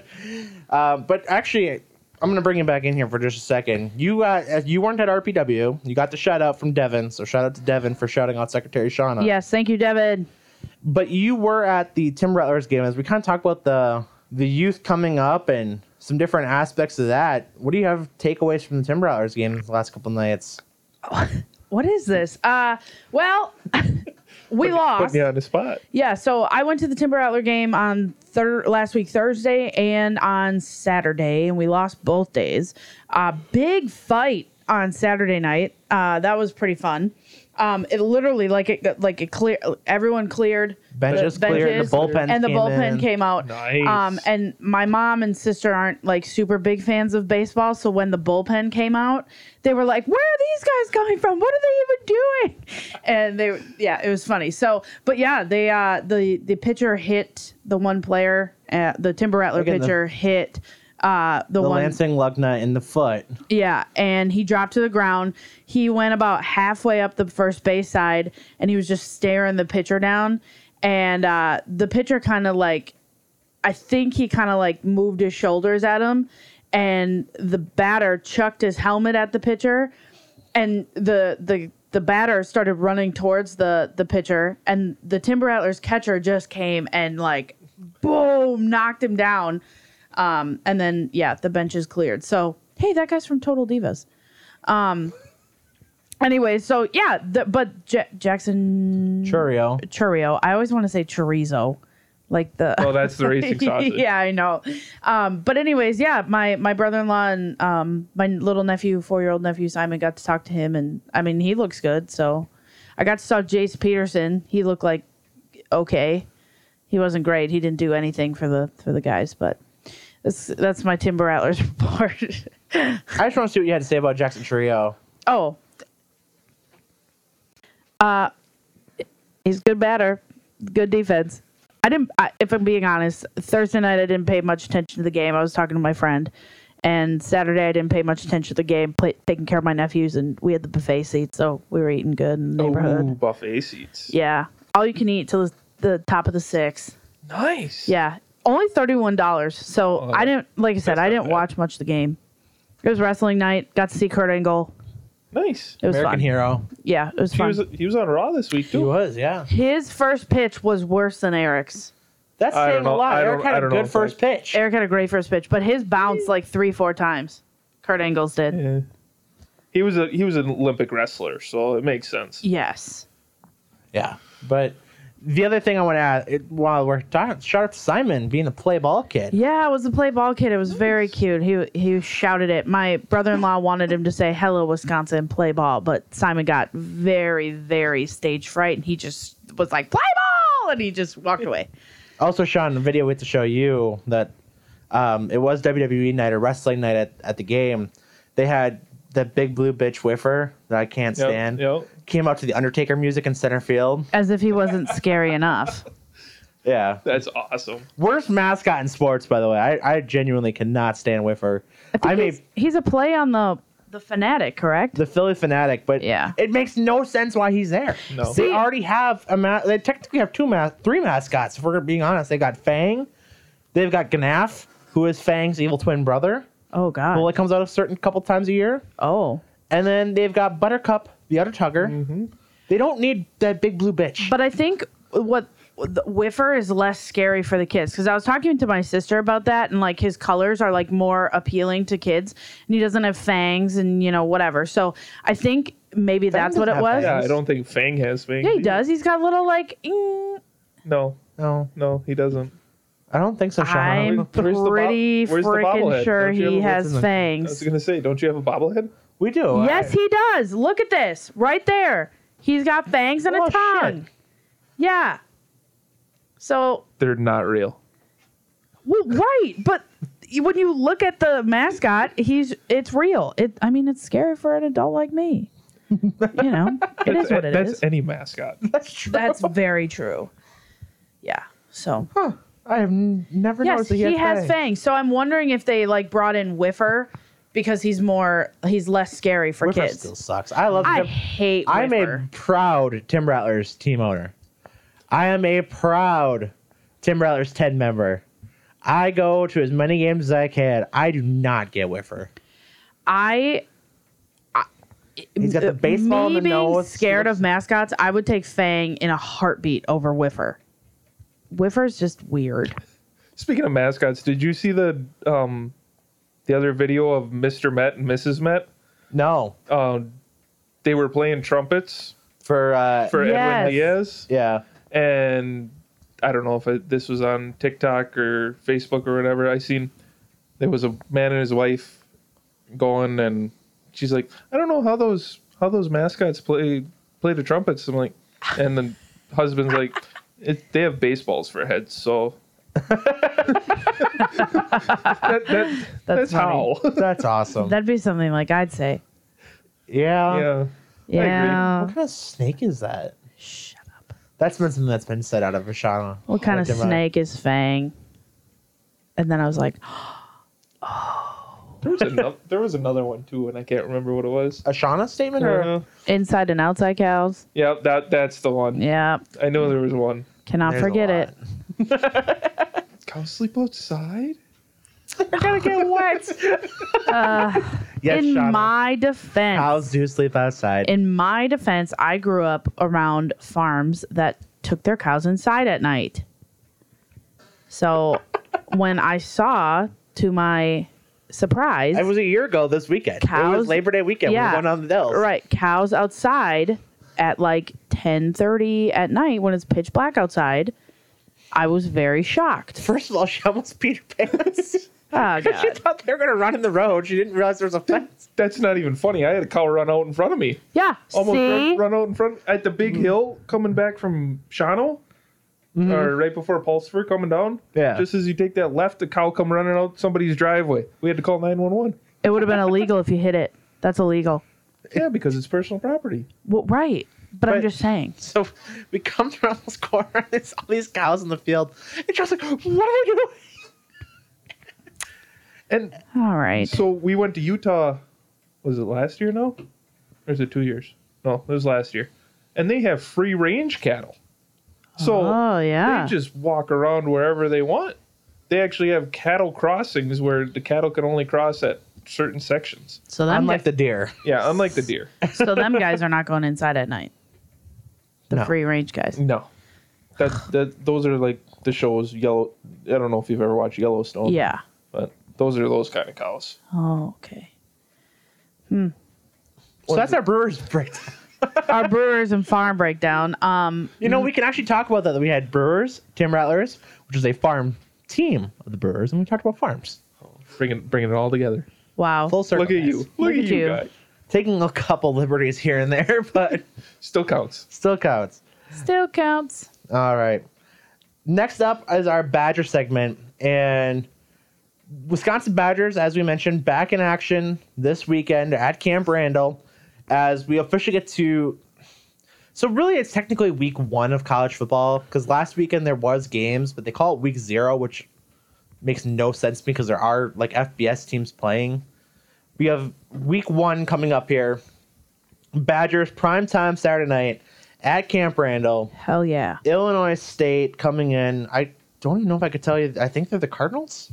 Uh, but actually, I'm going to bring you back in here for just a second. You uh, you weren't at RPW. You got the shout out from Devin, so shout out to Devin for shouting out Secretary Shawna. Yes, thank you, David. But you were at the Timber Rattlers game as we kind of talk about the the youth coming up and some different aspects of that. What do you have takeaways from the Timber Rattlers game the last couple nights? What is this? Uh, well, we lost. put me on the spot. Yeah, so I went to the Timber Rattler game on thir- last week Thursday and on Saturday, and we lost both days. Uh, big fight on Saturday night. Uh, that was pretty fun. Um, it literally like it like it clear. Everyone cleared. Benches the cleared, benches, the bullpen and the came bullpen in. came out. Nice. Um, and my mom and sister aren't like super big fans of baseball, so when the bullpen came out, they were like, "Where are these guys coming from? What are they even doing?" And they, yeah, it was funny. So, but yeah, they uh, the the pitcher hit the one player, uh, the Timber Rattler Again, the- pitcher hit uh, the, The one Lansing Lugnut in the foot. yeah, and he dropped to the ground. He went about halfway up the first base side, and he was just staring the pitcher down. And uh, the pitcher kind of like, I think he kind of like moved his shoulders at him, and the batter chucked his helmet at the pitcher, and the the the batter started running towards the the pitcher, and the Timber Rattlers catcher just came and like, boom, knocked him down. Um, and then yeah, the bench is cleared. So hey, that guy's from Total Divas. Um. Anyway, so yeah, the, but J- Jackson Chourio. Chourio. I always want to say chorizo, like the. Oh, that's the racing sausage. yeah, I know. Um, but anyways, yeah, my my brother in law and um, my little nephew, four year old nephew Simon, got to talk to him, and I mean, he looks good. So I got to talk Jace Peterson. He looked like okay. He wasn't great. He didn't do anything for the for the guys, but that's that's my Timber Rattlers report. I just want to see what you had to say about Jackson Chourio. oh, uh, he's good batter, good defense. I didn't. I, if I'm being honest, Thursday night I didn't pay much attention to the game. I was talking to my friend, and Saturday I didn't pay much attention to the game. Play, taking care of my nephews, and we had the buffet seats, so we were eating good in the neighborhood. Ooh, buffet seats. Yeah, all you can eat till the, the top of the six. Nice. Yeah, only thirty one dollars. So Oh, I didn't, like I said, I didn't bad. watch much of the game. It was wrestling night. Got to see Kurt Angle. Nice. It was American fun. hero. Yeah, it was He fun. was he was on Raw this week too. He was, yeah. His first pitch was worse than Eric's. That's saying a lot. I Eric had a good if first pitch. Eric had a great first pitch, but his bounced like three, four times. Kurt Angle's did. Yeah. He was a he was an Olympic wrestler, so it makes sense. Yes. Yeah, but the other thing I want to add, it, while we're talking, shout out to Simon being the play ball kid. Yeah, it was the play ball kid. It was very cute. He he shouted it. My brother-in-law wanted him to say "Hello, Wisconsin, play ball," but Simon got very very stage fright, and he just was like "Play ball," and he just walked away. Also, Sean, the video we have to show you that um, it was WWE night or wrestling night at, at the game. They had that big blue bitch whiffer that I can't Yep, stand. yep. Came out to the Undertaker music in center field. As if he wasn't scary enough. Yeah. That's awesome. Worst mascot in sports, by the way. I, I genuinely cannot stand whiffer. I think I mean, he's, he's a play on the the fanatic, correct? the Phillie Phanatic, but Yeah. it makes no sense why he's there. No. They already have a ma- they technically have two mas- three mascots. If we're being honest, they got Fang, they've got Gnaf, who is Fang's evil twin brother. Oh God. Well, it comes out a certain couple times a year. oh. And then they've got Buttercup, the other tugger. They don't need that big blue bitch. But I think what the Whiffer is less scary for the kids because I was talking to my sister about that and like his colors are like more appealing to kids and he doesn't have fangs and you know whatever. So I think maybe that's what it have was. Yeah, I don't think Fang has fangs. Yeah, he either. does. He's got little like. mm, No, no, no, he doesn't. I don't think so, Sean. I'm Where's pretty freaking bobblehead? sure he has fangs. the- I was gonna say, don't you have a bobblehead? We do. Yes, he does. Look at this right there. He's got fangs and Oh, a shit. tongue. Yeah. So They're not real. Well, right, but when you look at the mascot, he's it's real. It, I mean, it's scary for an adult like me. You know, it That's, is what it that's is. any mascot. That's true. That's very true. Yeah. So Huh. I have n- never yes, noticed that he, he, has fangs. fangs. So I'm wondering if they like brought in Whiffer because he's more he's less scary for Whiffer kids. still sucks. I love I him. hate I'm Whiffer. a proud Timber Rattlers team owner. I am a proud Timber Rattlers 10 member. I go to as many games as I can. I do not get Whiffer. I. He's got the baseball in Me the being nose. scared of mascots, I would take Fang in a heartbeat over Whiffer. Whiffer's just weird. Speaking of mascots, did you see the um the other video of Mr. Met and Mrs. Met? No. Um, they were playing trumpets For, uh, for Yes. Edwin Diaz, yeah. and I don't know if it, this was on TikTok or Facebook or whatever. I seen there was a man and his wife going, and she's like, I don't know how those how those mascots play play the trumpets. I'm like, and the husband's like, it, they have baseballs for heads, so. That, that, that's funny. how. That's awesome. That'd be something like I'd say. yeah. yeah. Yeah. What kind of snake is that? Shut up. That's been something that's been said out of Ashana. What kind of snake is Fang? And then I was like, oh. There was another. There was another one too, and I can't remember what it was. Ashana statement or Uh, inside and outside cows. yeah, that that's the one. Yeah. I know there was one. Cannot There's forget it. Cows sleep outside. They're gonna get wet. Uh, yes, in Shawna. my defense, cows do sleep outside. in my defense, I grew up around farms that took their cows inside at night. So when I saw, to my surprise, it was a year ago this weekend. it was Labor Day weekend. yeah, we went on the Dells. right, cows outside at like ten thirty at night when it's pitch black outside. I was very shocked. First of all, she almost peed her pants. Oh she thought they were gonna run in the road. She didn't realize there was a fence. That's not even funny. I had a cow run out in front of me. Yeah. Almost see, run, run out in front at the big mm. hill coming back from Shawano. Mm-hmm. Or right before Pulcifer coming down. Yeah. Just as you take that left, the cow come running out somebody's driveway. We had to call 911. it would have been illegal if you hit it. That's illegal. Yeah, because it's personal property. Well, right. But, I'm just saying. So we come around this corner. and There's all these cows in the field. And Joe's like, "What are you doing?" And All right. so we went to Utah. Was it last year now? Or is it two years? No, it was last year. And they have free range cattle. So oh yeah. they just walk around wherever they want. They actually have cattle crossings where the cattle can only cross at certain sections. so them Unlike the deer. Yeah, unlike the deer. so them guys are not going inside at night. The No. free range guys. No. That that those are like the shows yellow I don't know if you've ever watched Yellowstone. Yeah. But those are those kind of cows. Oh, okay. Hmm. So that's our Brewers breakdown. our Brewers and farm breakdown. Um, You know, we can actually talk about that. that We had Brewers, Timber Rattlers, which is a farm team of the Brewers, and we talked about farms. Bringing bringing it all together. wow. Full circle. Look at guys. you. Look, at, you, guy. Taking a couple liberties here and there, but Still counts. still counts. Still counts. All right. Next up is our Badger segment, and Wisconsin Badgers, as we mentioned, back in action this weekend at Camp Randall, as we officially get to. So really, it's technically week one of college football because last weekend there was games, but they call it week zero, which makes no sense because there are like FBS teams playing. We have week one coming up here. Badgers prime time Saturday night at Camp Randall. Hell yeah. Illinois State coming in. I don't even know if I could tell you. I think they're the Cardinals.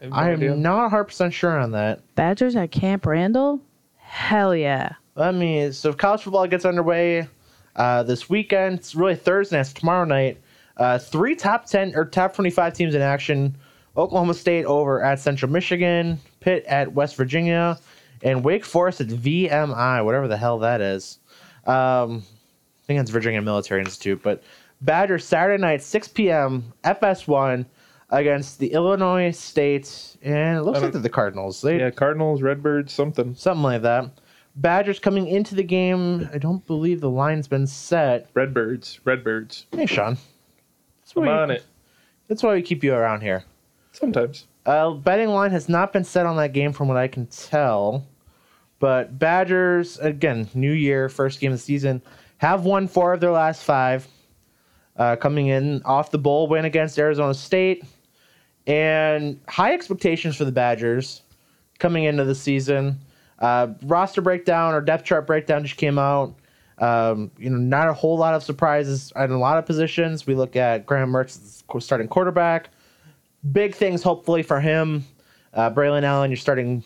I have no I idea. am not 100% sure on that. Badgers at Camp Randall? Hell yeah. I mean, so if college football gets underway uh, this weekend, it's really Thursday, it's tomorrow night. Uh, three top 10 or top 25 teams in action Oklahoma State over at Central Michigan, Pitt at West Virginia, and Wake Forest at VMI, whatever the hell that is. Um, I think it's Virginia Military Institute, but Badgers Saturday night, 6 p.m., FS1 against the Illinois State, and it looks like they're the Cardinals. They, Yeah, Cardinals, Redbirds, something. something like that. Badgers coming into the game. I don't believe the line's been set. Redbirds, Redbirds. Hey, Sean. That's I'm on we- it. That's why we keep you around here. Sometimes. Uh, betting line has not been set on that game from what I can tell. But Badgers, again, new year, first game of the season, have won four of their last five. Uh, coming in off the bowl win against Arizona State. And high expectations for the Badgers coming into the season. Uh, roster breakdown or depth chart breakdown just came out. Um, you know, not a whole lot of surprises in a lot of positions. We look at Graham Mertz starting quarterback. Big things, hopefully, for him. Uh, Braelon Allen, you're starting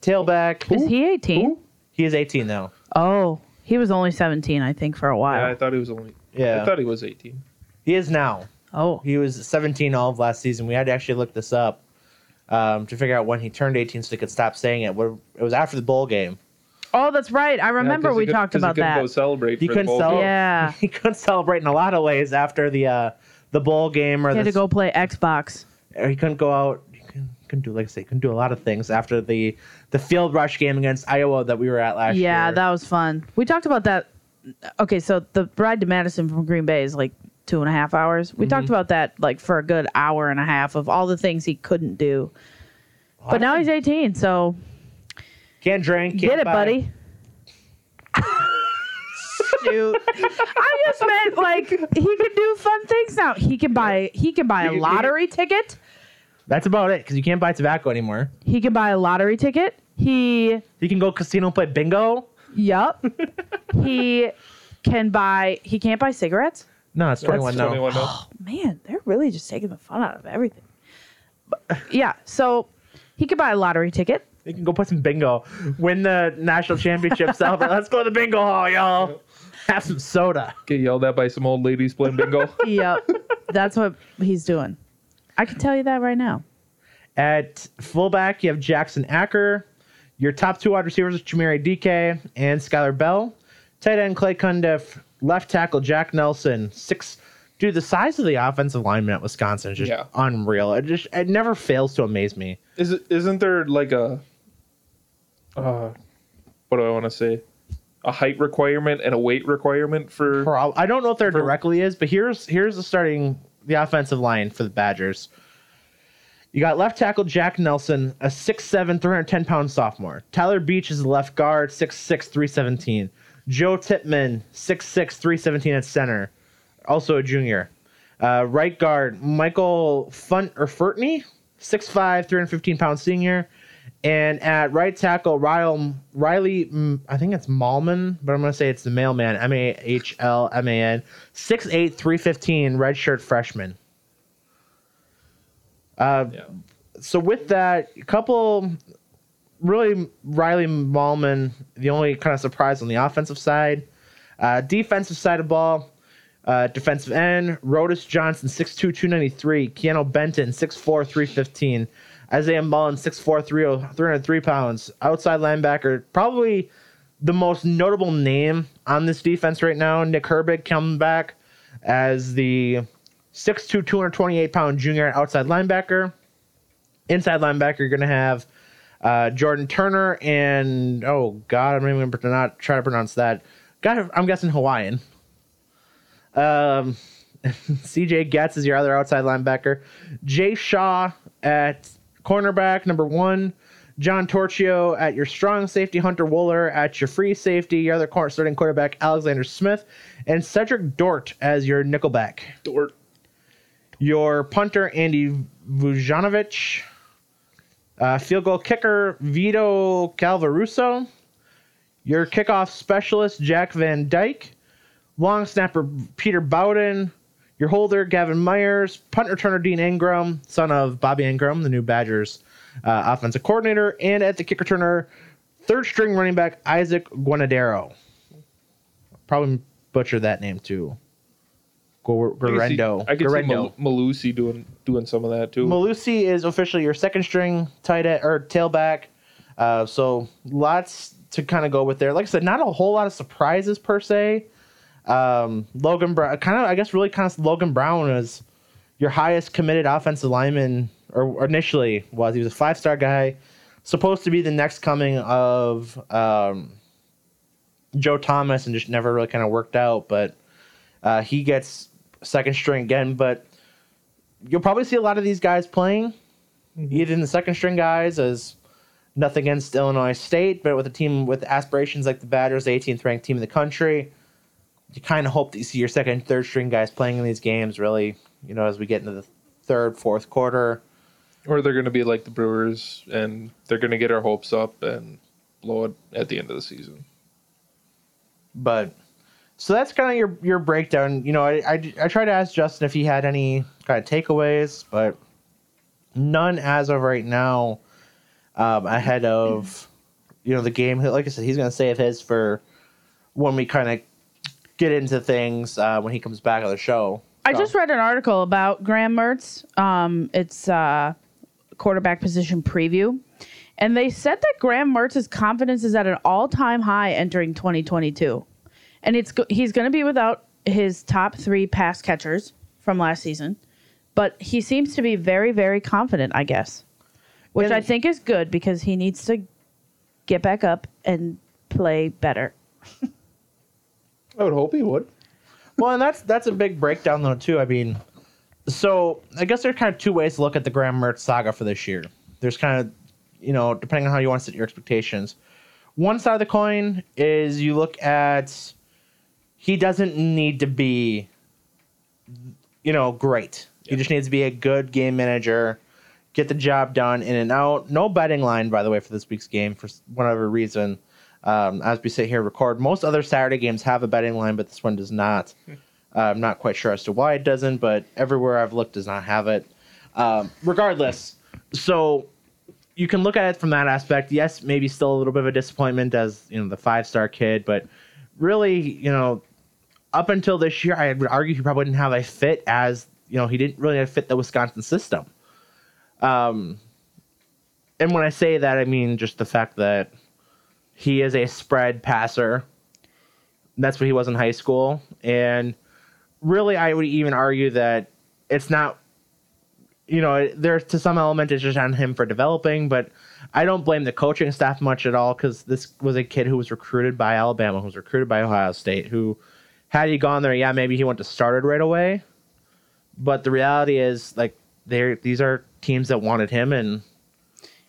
tailback. Is he 18? He is 18 now. Oh, he was only 17, I think, for a while. Yeah, while. I thought he was only. Yeah. I thought he was 18. He is now. oh, He was 17 all of last season. We had to actually look this up um, to figure out when he turned 18 so he could stop saying it. What- It was after the bowl game. oh, that's right. I remember he we could- talked 'cause he about couldn't Go that. celebrate. He for the couldn't bowl. Yeah. He couldn't celebrate in a lot of ways after the uh, the bowl game, or He had the, to go play Xbox. Or he couldn't go out. He couldn't, couldn't do like I say, couldn't do a lot of things after the the field rush game against Iowa that we were at last year. Yeah, that was fun. We talked about that. Okay, so the ride to Madison from Green Bay is like two and a half hours. We Mm-hmm. talked about that like for a good hour and a half of all the things he couldn't do. But now he's 18, so can't drink. Can't get it, buy- buddy. Shoot. I just meant like he can do fun things now. He can buy he can buy a lottery ticket. That's about it because you can't buy tobacco anymore. He can buy a lottery ticket. He You can go casino and play bingo. yup. he can buy he can't buy cigarettes. No, it's 21 now. 21 now. Oh, man, they're really just taking the fun out of everything. But, yeah, so he could buy a lottery ticket. You can go play some bingo. Win the national championship celebrate. Let's go to the bingo hall, y'all. Have some soda. Get yelled at by some old ladies playing bingo. Yep, that's what he's doing. I can tell you that right now. At fullback, you have Jackson Acker. Your top two wide receivers are Chimere Dike and Skyler Bell. Tight end Clay Cundiff. Left tackle Jack Nelson. Six. Dude, the size of the offensive lineman at Wisconsin is just Yeah. unreal. It just it never fails to amaze me. Is it? Isn't there like a? Uh, what do I want to say? A height requirement and a weight requirement for. Prob- I don't know if there For- directly is, but here's here's the starting the offensive line for the Badgers. You got left tackle Jack Nelson, a 6'7", 310 pound sophomore. Tyler Beach is the left guard, 6'6", 317. Joe Tippmann, 6'6", 317 at center, also a junior. Uh, right guard Michael Funt or Furtney, 6'5", 315 pound senior. And at right tackle, Riley, Riley mm, I think it's Mahlman, but I'm going to say it's the mailman, M A H L M A N, 6'8, 315, redshirt freshman. Uh, Yeah. so with that, a couple really Riley Mahlman, the only kind of surprise on the offensive side. Uh, defensive side of ball, uh, defensive end, Rodas Johnson, 6'2", 293. Keanu Benton, 6'4", 315. Isaiah Mullen, 6'4", 30 303 pounds. Outside linebacker, probably the most notable name on this defense right now, Nick Herbig coming back as the 6'2", 228 pound junior outside linebacker. Inside linebacker, you're going to have uh, Jordan Turner and oh god, I'm going to not try to pronounce that. I'm guessing Hawaiian. Um, CJ Goetz is your other outside linebacker. Jay Shaw at cornerback, number one. John Torchio at your strong safety, Hunter Wohler at your free safety, your other corner, starting quarterback, Alexander Smith, and Cedric Dort as your nickelback. Dort. Your punter, Andy Vujnovich. Uh, field goal kicker, Vito Calvaruso. Your kickoff specialist, Jack Van Dyke. Long snapper, Peter Bowden. Your holder, Gavin Myers. Punt returner, Dean Engram, son of Bobby Engram, the new Badgers uh, offensive coordinator. And at the kick returner, third string running back, Isaac Guanadero. Probably butchered that name too. Guerendo. I could see Mal- Mellusi doing doing some of that too. Mellusi is officially your second string tight end or tailback. Uh, so lots to kind of go with there. Like I said, not a whole lot of surprises per se. Um, Logan Brown, kind of, I guess, really kind of Logan Brown is your highest committed offensive lineman, or initially was. He was a five star guy, supposed to be the next coming of um, Joe Thomas, and just never really kind of worked out. But uh, he gets second string again. But you'll probably see a lot of these guys playing, either in the second string guys as nothing against Illinois State, but with a team with aspirations like the Badgers, 18th ranked team in the country, you kind of hope that you see your second, third string guys playing in these games. Really, you know, as we get into the third, fourth quarter. Or they're going to be like the Brewers, and they're going to get our hopes up and blow it at the end of the season. But so that's kind of your your breakdown. You know, I, I I tried to ask Justin if he had any kind of takeaways, but none as of right now. Um, ahead of you know the game, like I said, he's going to save his for when we kind of get into things uh, when he comes back on the show. I So- just read an article about Graham Mertz. Um, it's uh, quarterback position preview. And they said that Graham Mertz's confidence is at an all time high entering 2022. And it's go- he's going to be without his top three pass catchers from last season. But he seems to be very, very confident, I guess. Which And- I think is good because he needs to get back up and play better. I would hope he would. Well, and that's that's a big breakdown though too. I mean, so I guess there's kind of two ways to look at the Graham Mertz saga for this year. There's kind of, you know, depending on how you want to set your expectations. One side of the coin is you look at he doesn't need to be, you know, great. He just needs to be a good game manager, get the job done in and out. No betting line, by the way, for this week's game for whatever reason. Um, as we sit here and record, most other Saturday games have a betting line, but this one does not. Uh, I'm not quite sure as to why it doesn't, but everywhere I've looked does not have it. Um, regardless, so you can look at it from that aspect. Yes, maybe still a little bit of a disappointment as you know the five star kid, but really, you know, up until this year, I would argue he probably didn't have a fit as you know he didn't really fit the Wisconsin system. Um, and when I say that, I mean just the fact that he is a spread passer. That's what he was in high school, and really, I would even argue that it's not. You know, there's to some element it's just on him for developing, but I don't blame the coaching staff much at all because this was a kid who was recruited by Alabama, who was recruited by Ohio State, who had he gone there, yeah, maybe he wouldn't have started right away. But the reality is, like, they these are teams that wanted him, and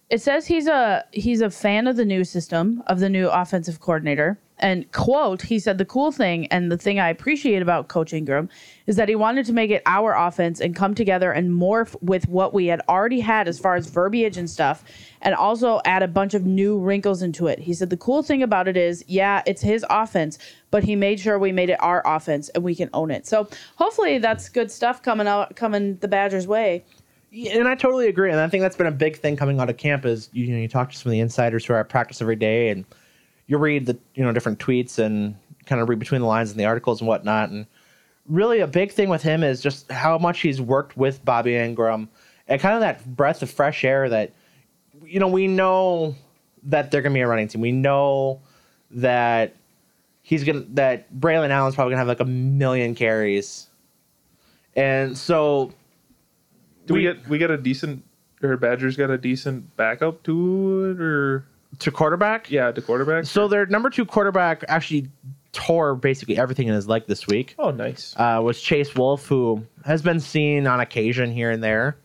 It says he's a he's a fan of the new system of the new offensive coordinator. And quote, he said the cool thing and the thing I appreciate about Coach Engram is that he wanted to make it our offense and come together and morph with what we had already had as far as verbiage and stuff, and also add a bunch of new wrinkles into it. He said the cool thing about it is, yeah, it's his offense, but he made sure we made it our offense and we can own it. So hopefully that's good stuff coming out coming the Badgers' way. And I totally agree. And I think that's been a big thing coming out of camp is you know you talk to some of the insiders who are at practice every day, and you read the you know different tweets and kind of read between the lines in the articles and whatnot. And really, a big thing with him is just how much he's worked with Bobby Engram and kind of that breath of fresh air that you know we know that they're going to be a running team. We know that he's gonna that Braelon Allen's probably gonna have like a million carries, and so Do we, We- get we get a decent or Badgers got a decent backup to it or to quarterback. yeah to quarterback? So their number two quarterback actually tore basically everything in his leg this week. oh, nice. uh, was Chase Wolf, who has been seen on occasion here and there.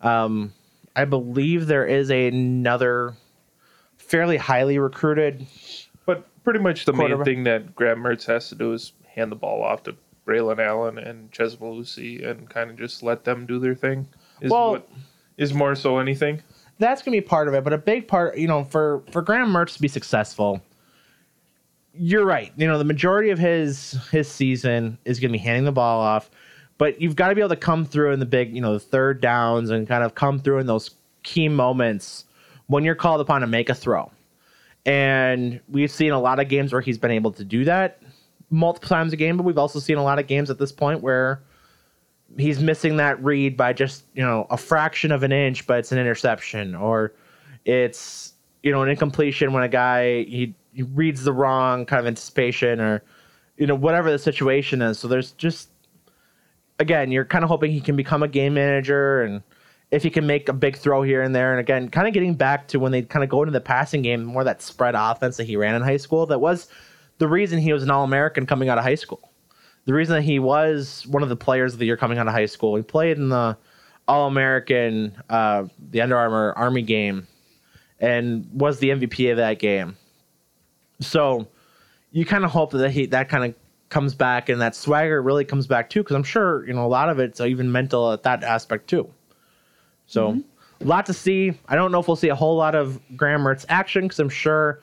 Um, I believe there is another fairly highly recruited. But pretty much the main thing that Graham Mertz has to do is hand the ball off to Braelon Allen and Chez Mellusi and kind of just let them do their thing. Is Well- what is more so anything. That's gonna be part of it, but a big part, you know, for for Graham Mertz to be successful, you're right. You know, the majority of his his season is gonna be handing the ball off, but you've got to be able to come through in the big, you know, the third downs and kind of come through in those key moments when you're called upon to make a throw. And we've seen a lot of games where he's been able to do that multiple times a game, but we've also seen a lot of games at this point where he's missing that read by just, you know, a fraction of an inch, but it's an interception or it's, you know, an incompletion when a guy he, he reads the wrong kind of anticipation or you know, whatever the situation is. So there's just again, you're kind of hoping he can become a game manager and if he can make a big throw here and there and again kind of getting back to when they kind of go into the passing game more that spread offense that he ran in high school that was the reason he was an all-american coming out of high school the reason that he was one of the players of the year coming out of high school he played in the all-american uh, the under armour army game and was the mvp of that game. So you kind of hope that he that kind of comes back and that swagger really comes back too because i'm sure you know a lot of it's even mental at that aspect too. So a lot to see. I don't know if we'll see a whole lot of graham mertz action because i'm sure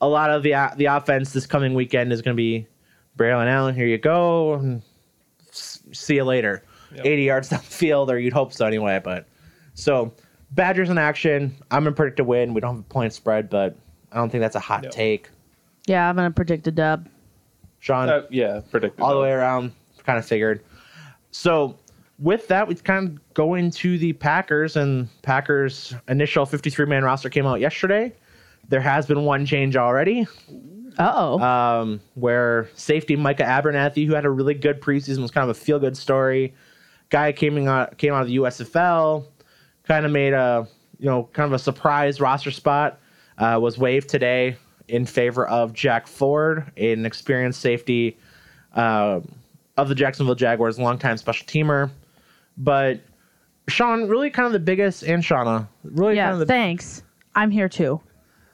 a lot of the the offense this coming weekend is going to be braelon allen here you go see you later Yep. 80 yards down the field or you'd hope so anyway but so badgers in action i'm gonna predict a win we don't have a point spread but i don't think that's a hot No. take Yeah, I'm gonna predict a dub. sean Uh, yeah, predicted. all the way around. Kind of figured. So with that, we kind of go into the Packers, and Packers' initial 53 man roster came out yesterday. There has been one change already, oh. um, where safety Micah Abernathy, who had a really good preseason, was kind of a feel good story. Guy came out came out of the USFL, kind of made a you know kind of a surprise roster spot. Uh, was waived today in favor of Jack Ford, an experienced safety uh, of the Jacksonville Jaguars, longtime special teamer. But Sean, really kind of the biggest, and Shawna, really yeah. kind of the thanks. I'm here too.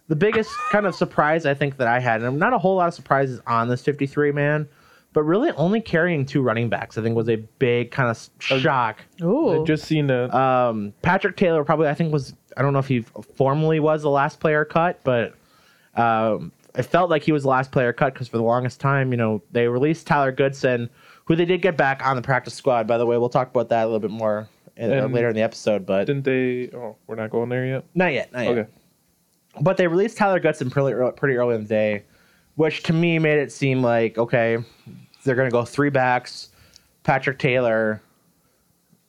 The biggest kind of surprise I think that I had, and not a whole lot of surprises on this 53 man, but really only carrying two running backs, I think was a big kind of shock. Ooh. I just seen a Um, Patrick Taylor probably, I think was, I don't know if he formally was the last player cut, but um, it felt like he was the last player cut because for the longest time, you know, they released Tyler Goodson, who they did get back on the practice squad. By the way, we'll talk about that a little bit more uh, later in the episode, but didn't they? Oh, we're not going there yet. not yet, not yet. Okay. But they released Tyler Goodson pretty early, pretty early in the day, which to me made it seem like okay, they're going to go three backs, Patrick Taylor,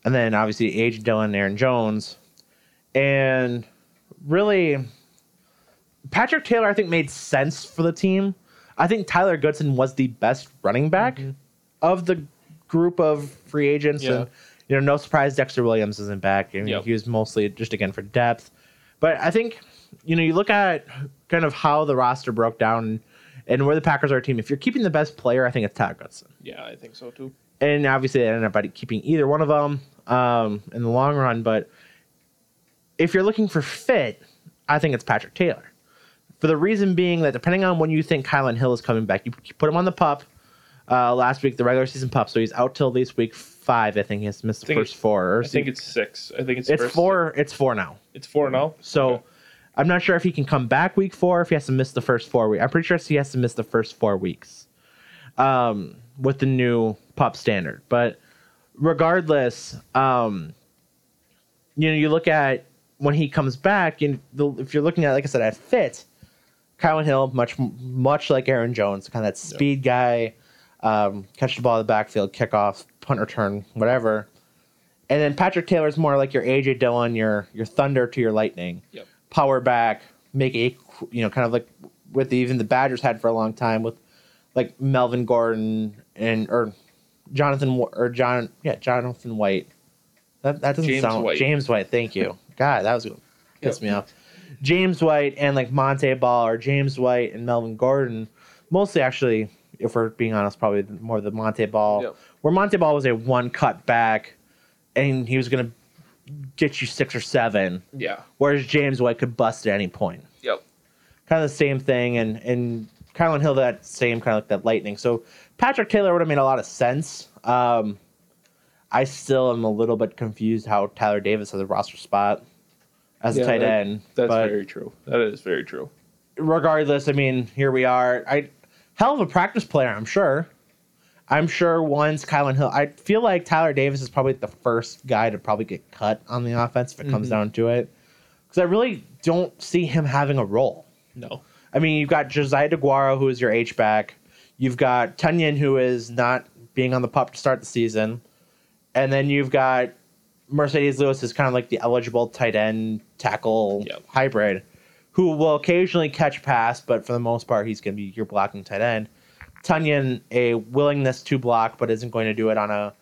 and then obviously AJ Dillon, Aaron Jones, and really, Patrick Taylor I think made sense for the team. I think Tyler Goodson was the best running back mm-hmm. of the group of free agents, Yeah. and you know, no surprise Dexter Williams isn't back. I mean, Yep. he was mostly just again for depth. But I think, you know, you look at kind of how the roster broke down and where the Packers are a team. If you're keeping the best player, I think it's Tyler Goodson. Yeah, I think so too. And obviously, they ended up keeping either one of them um, in the long run. But if you're looking for fit, I think it's Patrick Taylor. For the reason being that depending on when you think Kylin Hill is coming back, you, put him on the pup uh, last week, the regular season pup. So he's out till this week five. I think he has missed the first four. Or I think it's six. I think it's it's four. It's four now. It's four now. So Okay. I'm not sure if he can come back week four, if he has to miss the first four weeks. I'm pretty sure he has to miss the first four weeks um, with the new pup standard. But regardless, um, you know, you look at when he comes back, and the, if you're looking at, like I said, at fit, Kylin Hill, much much like Aaron Jones, kind of that speed guy, um, catch the ball in the backfield, kickoff, punt return, whatever. And then Patrick Taylor's more like your AJ Dillon, your your thunder to your lightning Yep. Power back, make a you know kind of like with even the Badgers had for a long time with like Melvin Gordon and or Jonathan or John yeah Jonathan White. That that doesn't James sound White. James White. Thank you. God, that was gonna piss me off. James White and like Montee Ball or James White and Melvin Gordon. Mostly actually, if we're being honest, probably more the Montee Ball. Yep. Where Montee Ball was a one cut back, and he was gonna get you six or seven. Yeah. Whereas James White could bust at any point. Yep. Kind of the same thing, and and Kylin Hill that same kind of like that lightning. So Patrick Taylor would have made a lot of sense. Um, I still am a little bit confused how Tyler Davis has a roster spot as a tight that- end. That's very true. That is very true. regardless, I mean, here we are. I hell of a practice player, I'm sure. I'm sure once Kylin Hill, I feel like Tyler Davis is probably the first guy to probably get cut on the offense if it comes Mhm. down to it, because I really don't see him having a role. No. I mean, you've got Josiah DeGuara, who is your H back. You've got Tonyan, who is not being on the pup to start the season, and then you've got Marcedes Lewis, is kind of like the eligible tight end tackle Yep. hybrid, who will occasionally catch pass, but for the most part, he's going to be your blocking tight end. Tonyan, a willingness to block, but isn't going to do it on a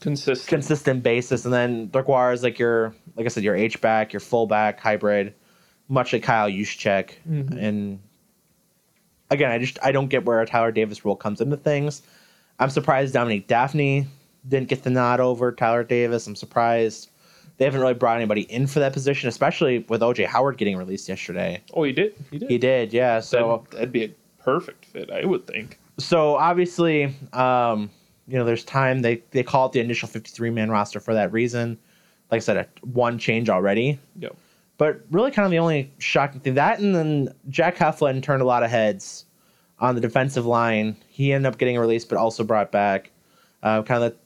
Consistent. consistent basis. And then DeGuara is like your, like I said, your H back, your fullback hybrid, much like Kyle Juszczyk. Mhm. And again, I just I don't get where a Tyler Davis role comes into things. I'm surprised Dominique Dafney didn't get the nod over Tyler Davis. I'm surprised they haven't really brought anybody in for that position, especially with OJ Howard getting released yesterday. oh, he did. He did. He did, yeah. So So that'd be a perfect fit, I would think. so obviously, um, you know, there's time. They they call it the initial 53 man roster for that reason. Like I said, a, one change already. Yep. But really, kind of the only shocking thing that, and then Jack Heflin turned a lot of heads on the defensive line. He ended up getting released, but also brought back. Uh, kind of the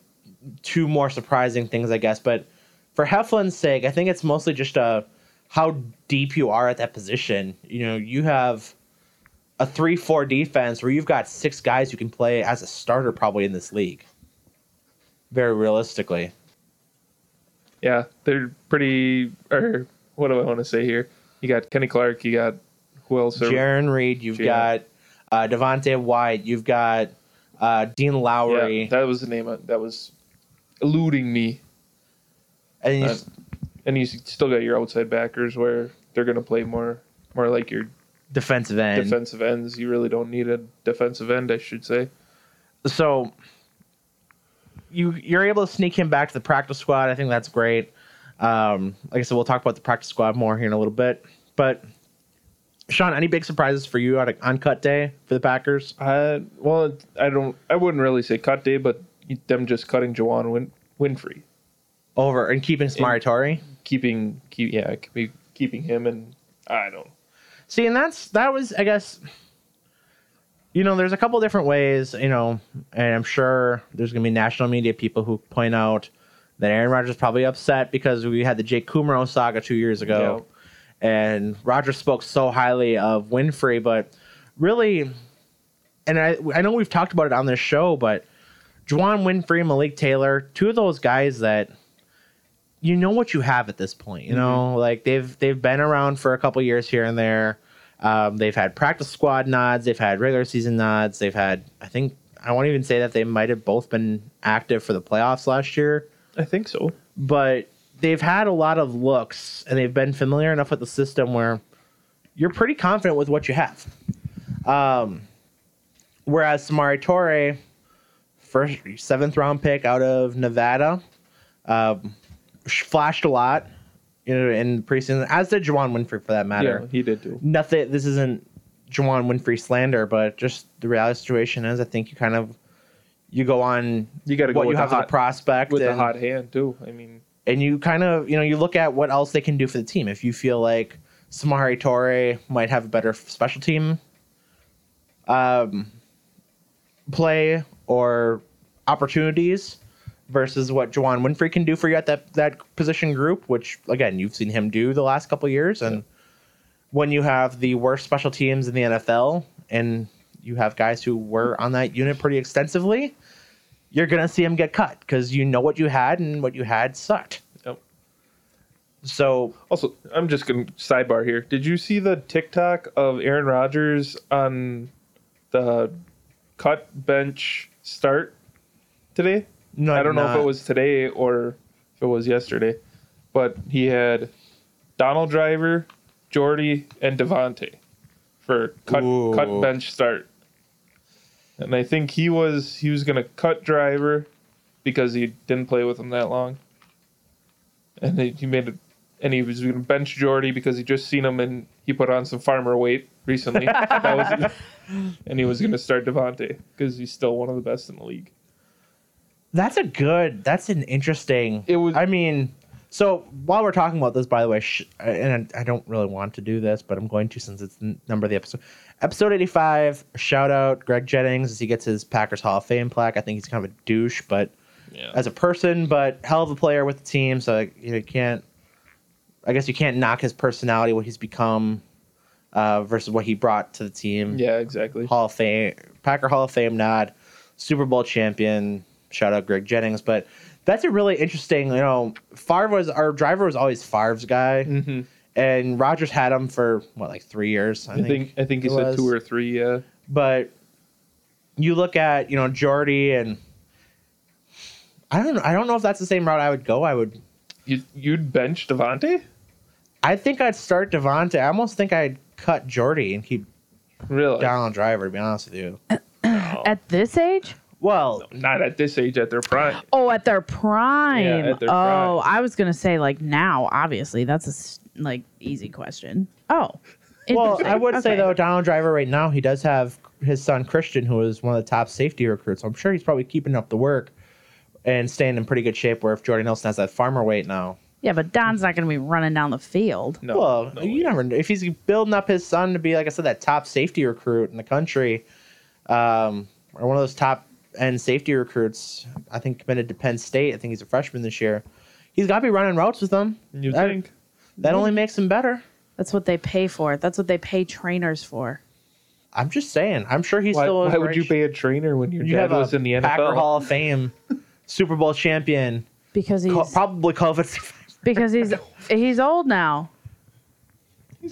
two more surprising things, I guess. But for Heflin's sake, I think it's mostly just uh, how deep you are at that position. You know, you have a three-four defense where you've got six guys who can play as a starter probably in this league. Very realistically. Yeah, they're pretty. Or what do I want to say here? You got Kenny Clark. You got who else? Jarran Reed, you've Jarran. got uh, Devontae White, you've got uh, Dean Lowry, Yeah, that was the name. Of, that was eluding me. and you, Uh, and you still got your outside backers where they're going to play more, more like your defensive end. defensive ends. You really don't need a defensive end, I should say. So you you're able to sneak him back to the practice squad. I think that's great. Um, like I said, we'll talk about the practice squad more here in a little bit. But Sean, any big surprises for you on, on cut day for the Packers? Uh, well, I don't. I wouldn't really say cut day, but them just cutting Juwann Win, Winfree, Over and keeping Samori Toure. keeping, keep, yeah, keep- keeping him, and I don't. See, and that's that was, I guess, you know, there's a couple different ways, you know, and I'm sure there's gonna be national media people who point out that Aaron Rodgers is probably upset because we had the Jake Kumerow saga two years ago, and Rodgers spoke so highly of Winfree, but really, and I I know we've talked about it on this show, but Juwann Winfree, Malik Taylor, two of those guys that you know what you have at this point. You know, like they've they've been around for a couple years here and there. Um, they've had practice squad nods. They've had regular season nods. They've had, I think, I won't even say that they might have both been active for the playoffs last year, I think so. but they've had a lot of looks and they've been familiar enough with the system where you're pretty confident with what you have. Um, whereas Samori Toure, first seventh round pick out of Nevada, um, flashed a lot, you know, in preseason, as did Juwann Winfree for that matter Yeah, he did too. nothing. This isn't Juwann Winfree slander, but just the reality situation is, I think you kind of you go on You got to go what you have as a prospect, with the and, hot hand too. I mean, and you kind of you know you look at what else they can do for the team. If you feel like Samori Toure might have a better special team um, play or opportunities versus what Juwann Winfree can do for you at that that position group, which again you've seen him do the last couple years, and when you have the worst special teams in the NFL and you have guys who were on that unit pretty extensively, you're gonna see him get cut because you know what you had and what you had sucked. Yep. So Also, I'm just gonna sidebar here. Did you see the TikTok of Aaron Rodgers on the cut bench start today? No, I don't know if it was today or if it was yesterday, but he had Donald Driver, Jordy, and Davante for cut Ooh. cut bench start. And I think he was he was gonna cut Driver because he didn't play with him that long, and he, he made it. And he was going to bench Jordy because he just seen him and he put on some farmer weight recently. that was, and he was going to start Davante because he's still one of the best in the league. That's a good. That's an interesting. It was- I mean, so while we're talking about this, by the way, sh- and I don't really want to do this, but I'm going to since it's the number of the episode. Episode 85. Shout out Greg Jennings as he gets his Packers Hall of Fame plaque. I think he's kind of a douche, but Yeah. as a person, but hell of a player with the team. So like, you can't. I guess you can't knock his personality, what he's become, uh, versus what he brought to the team. yeah, exactly. Hall of Fame, Packer Hall of Fame nod, Super Bowl champion. Shout out Greg Jennings, but that's a really interesting. You know, Favre was our driver was always Favre's guy, hmm and Rodgers had him for what like three years. I, I think I think he said was. two or three. Yeah. But you look at you know Jordy and I don't know. I don't know if that's the same route I would go. I would. You you'd bench Davante? I think I'd start Davante. I almost think I'd cut Jordy and keep Really? Donald Driver. To be honest with you. At this age? Well, Not at this age, at their prime. Oh, at their prime. Yeah, at their oh, prime. I was gonna say like now. Obviously, that's a s- like easy question. Oh, Well. I would say though, Donald Driver right now he does have his son Christian, who is one of the top safety recruits. So I'm sure he's probably keeping up the work and staying in pretty good shape. Where if Jordan Nelson has that farmer weight now, Yeah, but Don's not gonna be running down the field. No. well, no you way. never know if he's building up his son to be like I said, that top safety recruit in the country, um, or one of those top end safety recruits. I think committed to Penn State. I think he's a freshman this year. He's got to be running routes with them. You That- think? That only mm-hmm. makes him better. That's what they pay for. That's what they pay trainers for. I'm just saying. I'm sure he's Why, still. a why would you pay a trainer when your You dad have a was in the NFL? Packer Hall of Fame, Super Bowl champion, Because he's co- probably COVID. because he's he's old now.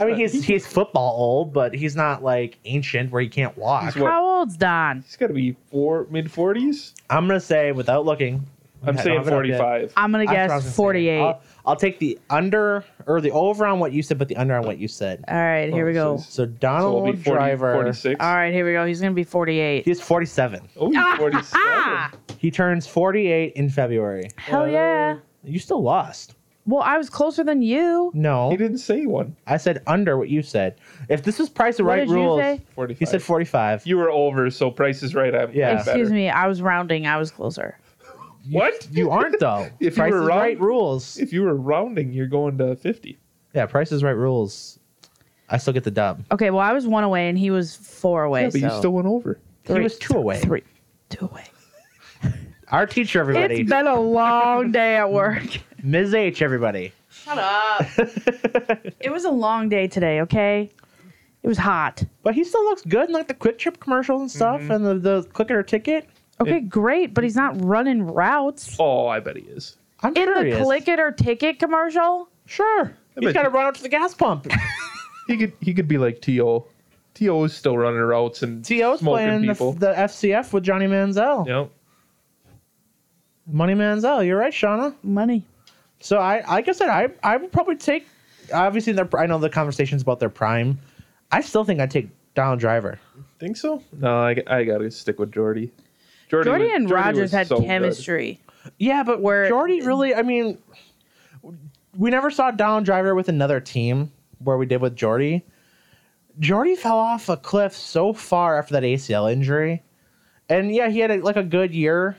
I mean, he's he's football old, but he's not like ancient where he can't walk. He's what? How old's Don? He's got to be four mid forties. I'm gonna say without looking. I'm I saying don't have it up yet. 45. I'm gonna That's what I was guess gonna say. 48. I'll, I'll take the under or the over on what you said, but the under on what you said. All right, here we Oh, go. so- So So Donald it'll be 40, Driver, 46. All right, here we go. He's gonna be 48. he's 47. Oh, he's 47. Ah, He turns 48 in February. hell yeah. You still lost. Well, I was closer than you. No, He didn't say one. I said under what you said. If this is Price of What Right did you rules, say? 45. he said 45. You were over, so Price is right. I'm Yeah. Excuse better. me, I was rounding. I was closer. What? You aren't though. If you Price were is wrong- Right rules. If you were rounding, you're going to 50. Yeah, Price is Right rules. I still get the dub. Okay, well, I was one away and he was four away. Yeah, but you still went over. He was two away. Three, two away. Our teacher, everybody. It's been a long day at work. Ms. H, everybody. Shut up. it was a long day today. Okay, it was hot. But he still looks good in like the Kwik Trip commercials and stuff Mm-hmm. and the, the click it or ticket. Okay, great, but he's not running routes Oh, I bet he is. I'm in sure he the is. click it or ticket commercial. Sure. He's bet got to you- run up to the gas pump. He could he could be like T.O. T.O. is still running routes and T.O.'s smoking playing the, people. the FCF with Johnny Manziel. Yep. Money Manziel. You're right, Shawna. Money. So I, like I said, I, I would probably take. Obviously, their, I know the conversations about their prime. I still think I'd take Donald Driver. Think so? No, I, I got to stick with Jordy. Jordy, Jordy was- and Jordy Rodgers had so good. chemistry. Yeah, but Where- Jordy really, I mean, we never saw Donald Driver with another team where we did with Jordy. Jordy fell off a cliff so far after that ACL injury. And yeah, he had a, like a good year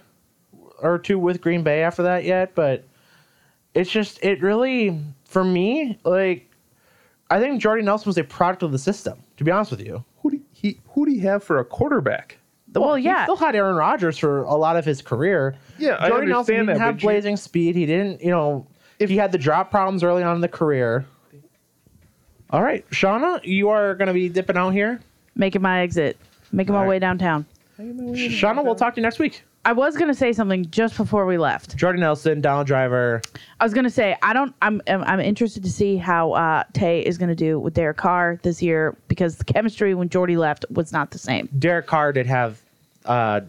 or two with Green Bay after that yet, but it's just, it really, for me, like, I think Jordy Nelson was a product of the system, to be honest with you. Who do he who do you have for a quarterback? Well, yeah. he yeah. still had Aaron Rodgers for a lot of his career. Yeah, I Jordy Nelson understand didn't that, have but you- blazing speed. He didn't, you know, if he had the drop problems early on in the career. All right, Shawna, you are going to be dipping out here. Making my exit. Making my All right. way downtown. Shawna, we'll talk to you next week. I was gonna say something just before we left. Jordan Nelson, Donald Driver. I was gonna say I don't. I'm I'm, I'm interested to see how uh, Tay is gonna do with Derek Carr this year because the chemistry when Jordy left was not the same. Derek Carr did have uh,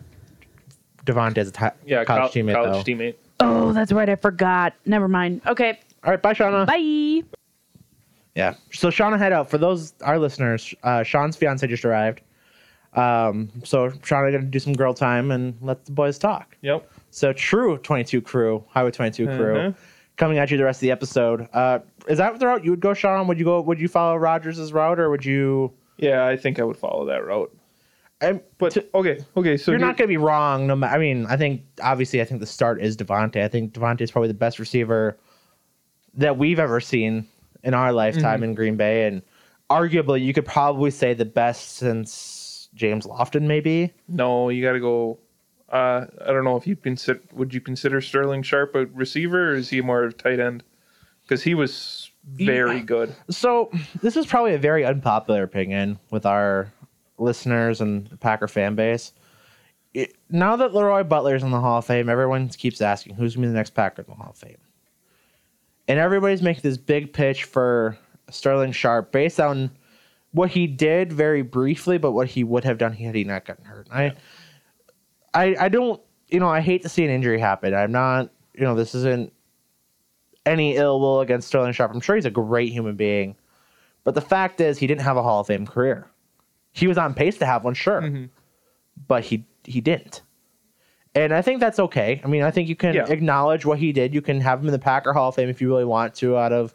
Davante as a Yeah, college col- teammate. college though. teammate. Oh, that's right. I forgot. Never mind. Okay. All right, bye, Shawna. Bye. Yeah. So Shawna head out for those our listeners. Uh, Sean's fiance just arrived. Um, so Shawna gonna do some girl time and let the boys talk. Yep. So true 22 crew, Highway 22 crew, Mhm. coming at you the rest of the episode. Uh, is that the route you would go, Sean? Would you go? Would you follow Rodgers' route, or would you? Yeah, I think I would follow that route. I'm, But to- okay, okay. So you're not going to be wrong. No matter. I mean, I think obviously, I think the start is Davante. I think Davante is probably the best receiver that we've ever seen in our lifetime in Green Bay, and arguably, you could probably say the best since James Lofton, maybe. No, you got to go. Uh, I don't know if you consider. Would you consider Sterling Sharpe a receiver, or is he more of a tight end? Because he was very Yeah. good. So this is probably a very unpopular opinion with our listeners and the Packer fan base. It, now that Leroy Butler's in the Hall of Fame, everyone keeps asking who's going to be the next Packer in the Hall of Fame. And everybody's making this big pitch for Sterling Sharpe based on what he did very briefly, but what he would have done had he not gotten hurt. I, I, I don't, you know, I hate to see an injury happen. I'm not, you know, this isn't any ill will against Sterling Sharpe. I'm sure he's a great human being. But the fact is, he didn't have a Hall of Fame career. He was on pace to have one, sure, Mhm. but he he didn't. And I think that's okay. I mean, I think you can Yeah. acknowledge what he did. You can have him in the Packer Hall of Fame if you really want to, out of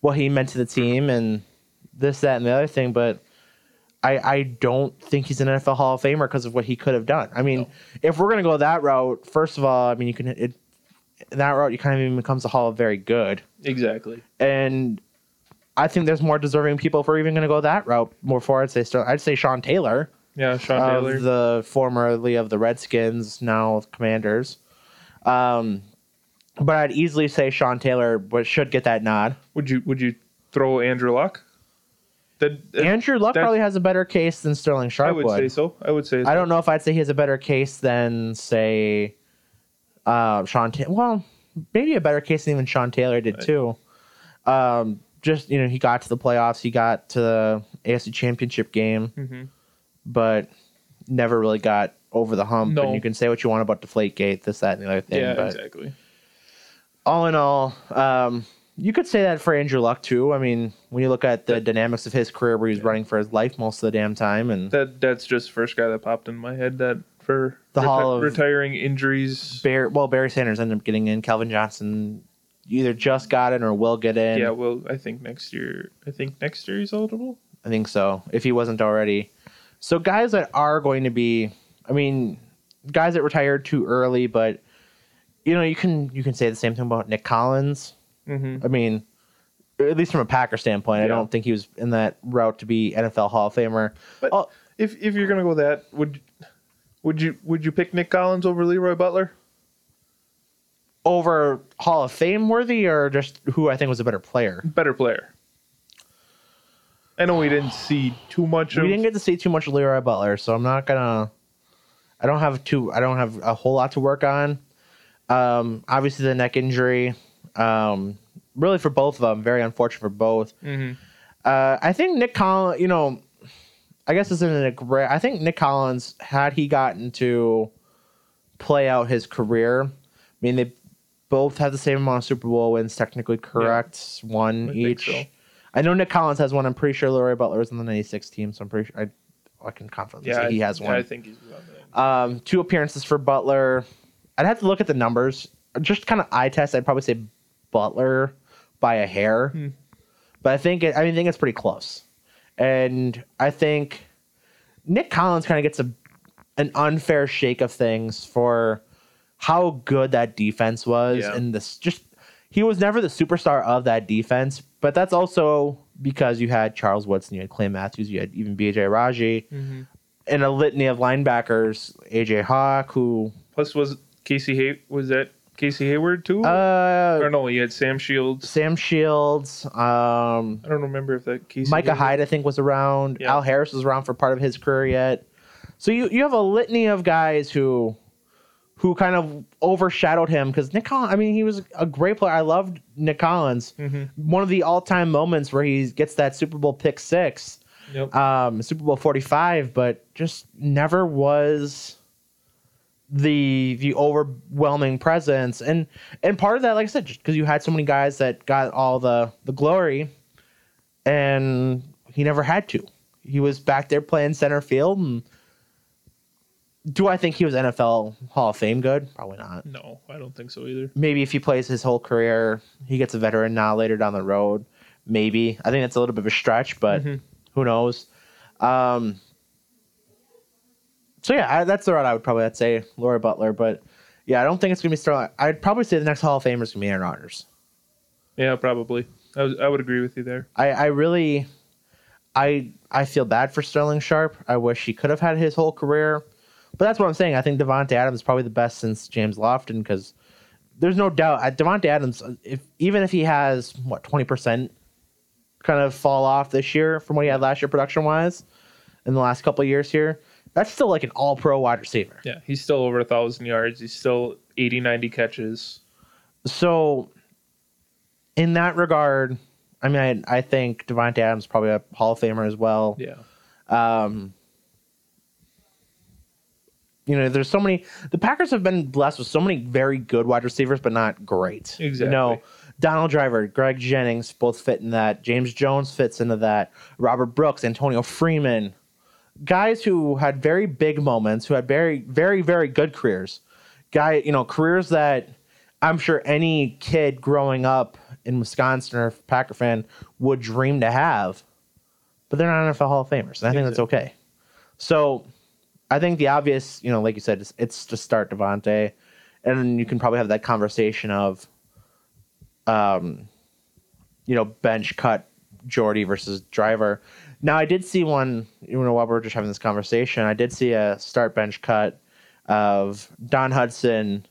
what he meant to the team and this, that, and the other thing. But I I don't think he's an NFL Hall of Famer because of what he could have done. I mean, if we're gonna go that route, first of all, I mean, you can it that route you kind of even becomes a Hall of Very Good Exactly. and I think there's more deserving people if we're even going to go that route. More for I'd say still, I'd say Sean Taylor, Yeah, Sean Taylor. the formerly of the Redskins, now Commanders. Um, but I'd easily say Sean Taylor, but should get that nod. would you Would you throw Andrew Luck? That, that- Andrew Luck that's- probably has a better case than Sterling Sharpe. I would say so. I would say. I don't know if I'd say he has a better case than say uh, Sean. Ta- well, maybe a better case than even Sean Taylor did Right. too. Um, just you know, he got to the playoffs, he got to the AFC Championship game, Mhm. but never really got over the hump. No. And you can say what you want about Deflategate, this, that, and the other thing. Yeah, but exactly. all in all, um, you could say that for Andrew Luck too. I mean, when you look at the dynamics of his career, where he was running for his life most of the damn time, and That that's just the first guy that popped in my head. That for The Hall of- retiring injuries. Bear, well, Barry Sanders ended up getting in. Calvin Johnson either just got in or will get in. Yeah, well, I think next year. I think next year he's eligible. I think so, if he wasn't already. So guys that are going to be, I mean, guys that retired too early, but you know, you can you can say the same thing about Nick Collins. Mm-hmm. I mean, at least from a Packer standpoint, I don't think he was in that route to be NFL Hall of Famer. But if if you're gonna go that, would would you would you pick Nick Collins over Leroy Butler? Over Hall of Fame worthy, or just who I think was a better player. Better player. I know we didn't see too much We didn't get to see too much of Leroy Butler, so I'm not gonna. I don't have too. I don't have a whole lot to work on. Um, obviously, the neck injury. Um, really, for both of them, very unfortunate for both. Mhm. Uh, I think Nick Collins. You know, I guess this isn't a great. I think Nick Collins had he gotten to play out his career. I mean, they both have the same amount of Super Bowl wins, technically correct, one I each. so. I know Nick Collins has one. I'm pretty sure Larry Butler was on the '96 team, so I'm pretty sure I, I can confidently Yeah, say he has yeah, one. I think he's. Um, two appearances for Butler. I'd have to look at the numbers. Just kind of eye test. I'd probably say Butler by a hair, Hmm. but I think it, I mean, I think it's pretty close. And I think Nick Collins kind of gets a an unfair shake of things for how good that defense was, Yeah. and this just he was never the superstar of that defense. But that's also because you had Charles Woodson, you had Clay Matthews, you had even B.J. Raji Mhm. and a litany of linebackers, AJ Hawk, who Plus, was Casey Hay was that Casey Hayward too? uh, or no, he had Sam Shields. Sam Shields, um, I don't remember if that Casey. Micah Hayward- Hyde, I think, was around. Yeah. Al Harris was around for part of his career yet. So you you have a litany of guys who who kind of overshadowed him because Nick Collins. I mean, he was a great player. I loved Nick Collins. One of the all-time moments where he gets that Super Bowl pick six, Yep. um, Super Bowl forty-five, but just never was the the overwhelming presence. And and part of that like i said just because you had so many guys that got all the the glory and he never had to. He was back there playing center field and do i think he was nfl hall of fame good? Probably not. No, I don't think so either. maybe if he plays his whole career he gets a veteran now later down the road. Maybe. I think that's a little bit of a stretch but who knows? Um so yeah I, that's the route i would probably I'd say Laura butler but yeah i don't think it's gonna be Sterling. i'd probably say the next hall of famer is gonna be aaron rodgers Yeah, probably. I, was, I would agree with you there. I, I really I I feel bad for Sterling Sharpe. I wish he could have had his whole career. But that's what I'm saying. I think Davante Adams is probably the best since James Lofton because there's no doubt uh, Davante Adams if even if he has what 20% kind of fall off this year from what he had last year production wise in the last couple of years here, that's still like an all pro wide receiver. Yeah, he's still over a thousand yards. He's still 80, 90 catches. So, in that regard, I mean, I, I think Davante Adams is probably a Hall of Famer as well. Yeah. Um, you know, there's so many. The Packers have been blessed with so many very good wide receivers, but not great. Exactly. You know, Donald Driver, Greg Jennings both fit in that. James Jones fits into that. Robert Brooks, Antonio Freeman, guys who had very big moments, who had very, very, very good careers. Guy, you know, careers that I'm sure any kid growing up in Wisconsin or Packer fan would dream to have, but they're not NFL Hall of Famers, and I think that's okay. So, I think the obvious, you know, like you said, it's, it's to start Davante, and then you can probably have that conversation of, um, you know, bench cut Jordy versus Driver. Now, I did see one, you know, while we were just having this conversation, I did see a start bench cut of Don Hutson,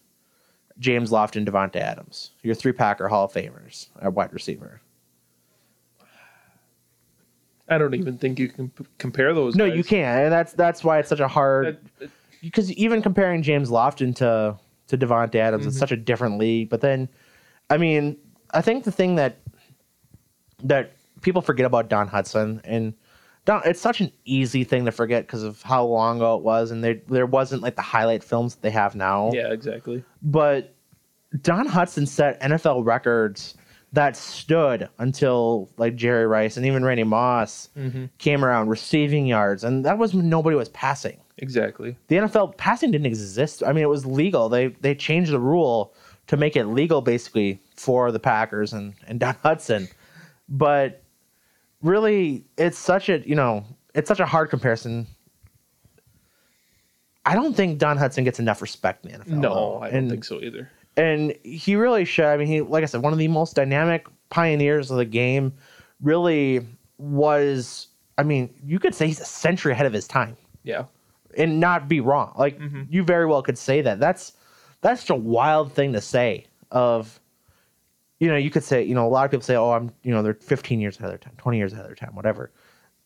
James Lofton, Davante Adams. Your three Packer Hall of Famers at wide receiver. I don't even think you can p- compare those. No, guys. you can't, and that's that's why it's such a hard. Because even comparing James Lofton to to Davante Adams, it's mm-hmm. such a different league. But then, I mean, I think the thing that that people forget about Don Hutson and Don, it's such an easy thing to forget because of how long ago it was, and there there wasn't like the highlight films that they have now. Yeah, exactly. But Don Hutson set NFL records that stood until like Jerry Rice and even Randy Moss mm-hmm. came around receiving yards, and that was when nobody was passing Exactly. the NFL passing didn't exist. I mean, it was legal. They they changed the rule to make it legal basically for the Packers and and Don Hudson. But really, it's such a you know it's such a hard comparison. I don't think Don Hutson gets enough respect in the NFL. No, I don't and, think so either. and he really should. I mean, he like I said, one of the most dynamic pioneers of the game. Really was. I mean, you could say he's a century ahead of his time Yeah. and not be wrong. Like mm-hmm. you very well could say that. That's that's such a wild thing to say. Of you know, you could say you know a lot of people say, oh, I'm you know they're 15 years ahead of their time, 20 years ahead of their time, whatever.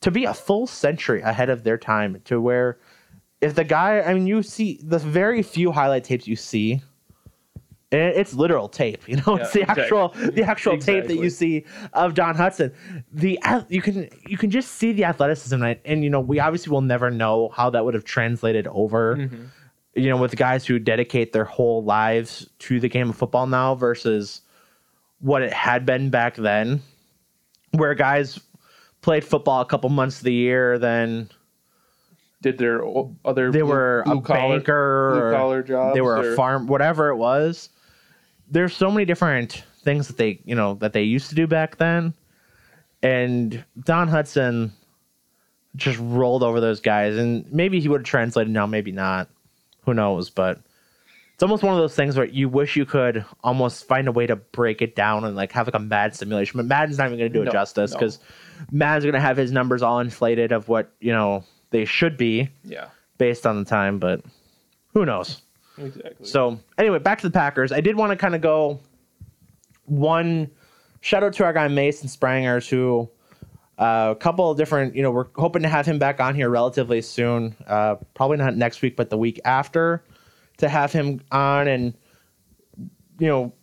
To be a full century ahead of their time, to where if the guy, I mean, you see the very few highlight tapes you see. It's literal tape, you know. Yeah, it's the exactly. actual, the actual tape that you see of Don Hutson. The you can you can just see the athleticism, and, and you know we obviously will never know how that would have translated over. Mm-hmm. You know, with guys who dedicate their whole lives to the game of football now versus what it had been back then, where guys played football a couple months of the year, then Did their other they blue- were a collar- banker, blue collar jobs. they were or- a farm, whatever it was. There's so many different things that they, you know, that they used to do back then, and Don Hutson just rolled over those guys, and maybe he would have translated now, maybe not, who knows? But almost one of those things where you wish you could almost find a way to break it down and like have like a Mad simulation, but Madden's not even going to do it No, justice no. because Madden's going to have his numbers all inflated of what you know they should be Yeah. based on the time, but who knows? Exactly. So anyway, back to the Packers. I did want to kind of go one shout out to our guy Mason Sprangers, who uh, a couple of different, you know, we're hoping to have him back on here relatively soon. Uh, probably not next week, but the week after. To have him on and you know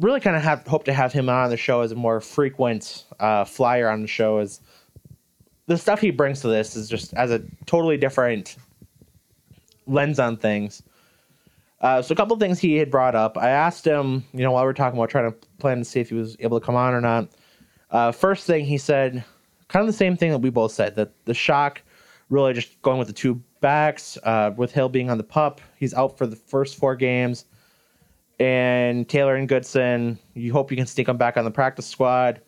really kind of have hope to have him on the show as a more frequent uh, flyer on the show is the stuff he brings to this is just as a totally different lens on things. Uh, so a couple things he had brought up. I asked him, you know, while we are talking about trying to plan to see if he was able to come on or not. Uh, first thing he said, kind of the same thing that we both said that the shock, really just going with the two backs. Uh, with Hill being on the pup, he's out for the first four games, and Taylor and Goodson, you hope you can sneak them back on the practice squad,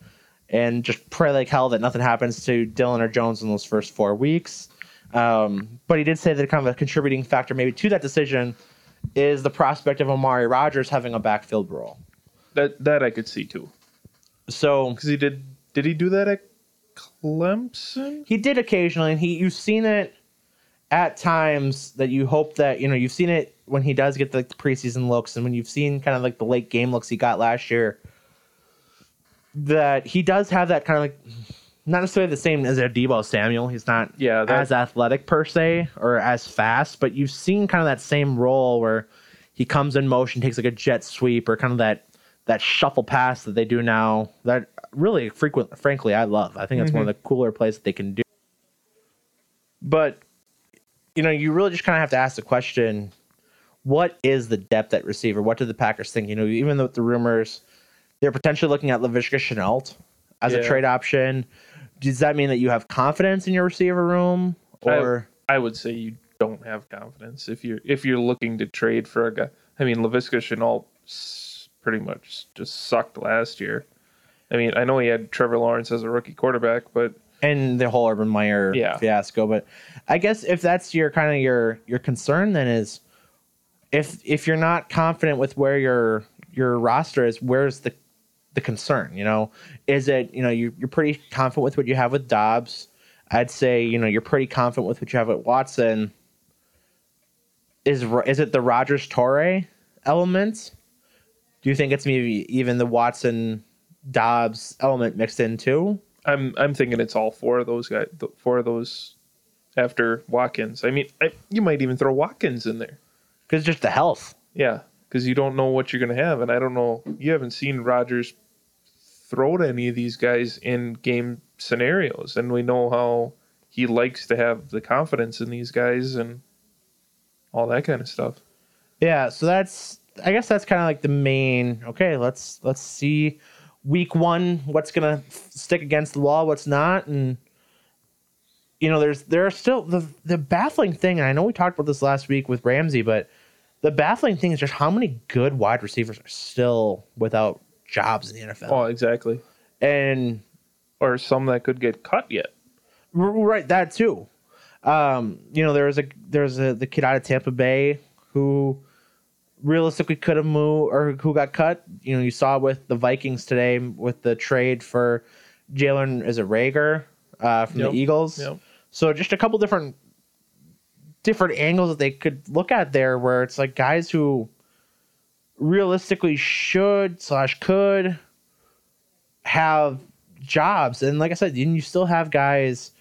and just pray like hell that nothing happens to Dillon or Jones in those first four weeks. Um, but he did say that kind of a contributing factor maybe to that decision is the prospect of Amari Rodgers having a backfield role. That that I could see too. So because he did did he do that at Clemson? He did occasionally, and he you've seen it at times that you hope that you know you've seen it when he does get the, preseason looks, and when you've seen kind of like the late game looks he got last year. That he does have that kind of like not necessarily the same as a Deebo Samuel. He's not yeah, that, as athletic per se or as fast, but you've seen kind of that same role where he comes in motion, takes like a jet sweep or kind of that that shuffle pass that they do now. That really frequent, frankly, I love. I think that's mm-hmm. one of the cooler plays that they can do. But you know, you really just kind of have to ask the question: What is the depth at receiver? What do the Packers think? You know, even though the rumors, they're potentially looking at Laviska Shenault as yeah. a trade option does that mean that you have confidence in your receiver room or I, I, would say you don't have confidence if you're if you're looking to trade for a guy i mean Laviska Shenault pretty much just sucked last year i mean i know he had trevor lawrence as a rookie quarterback but and the whole urban meyer yeah. fiasco but i guess if that's your kind of your your concern then is if if you're not confident with where your your roster is where's the the concern. You know, is it you know you're, you're pretty confident with what you have with Doubs. I'd say you know you're pretty confident with what you have with Watson. Is is it the Rodgers Toure element? Do you think it's maybe even the Watson Doubs element mixed in too? I'm I'm thinking it's all four of those guys, four of those after Watkins. I mean, I, you might even throw Watkins in there because just the health. Yeah, because you don't know what you're going to have, and I don't know. You haven't seen Rodgers throw to any of these guys in game scenarios, and we know how he likes to have the confidence in these guys and all that kind of stuff. Yeah, so that's I guess that's kind of like the main. Okay, let's let's see week one what's gonna stick against the wall, what's not, and you know there's there are still the the baffling thing. And I know we talked about this last week with Ramsey, but the baffling thing is just how many good wide receivers are still without jobs in the NFL. Oh, exactly. And or some that could get cut yet. Right, that too. Um, you know, there was a there's a the kid out of Tampa Bay who realistically could have moved or who got cut. You know, you saw with the Vikings today with the trade for Jalen is a Reagor uh, from yep. the Eagles. Yep. So just a couple different different angles that they could look at there, where it's like guys who realistically should slash could have jobs. And like I said, you still have guys,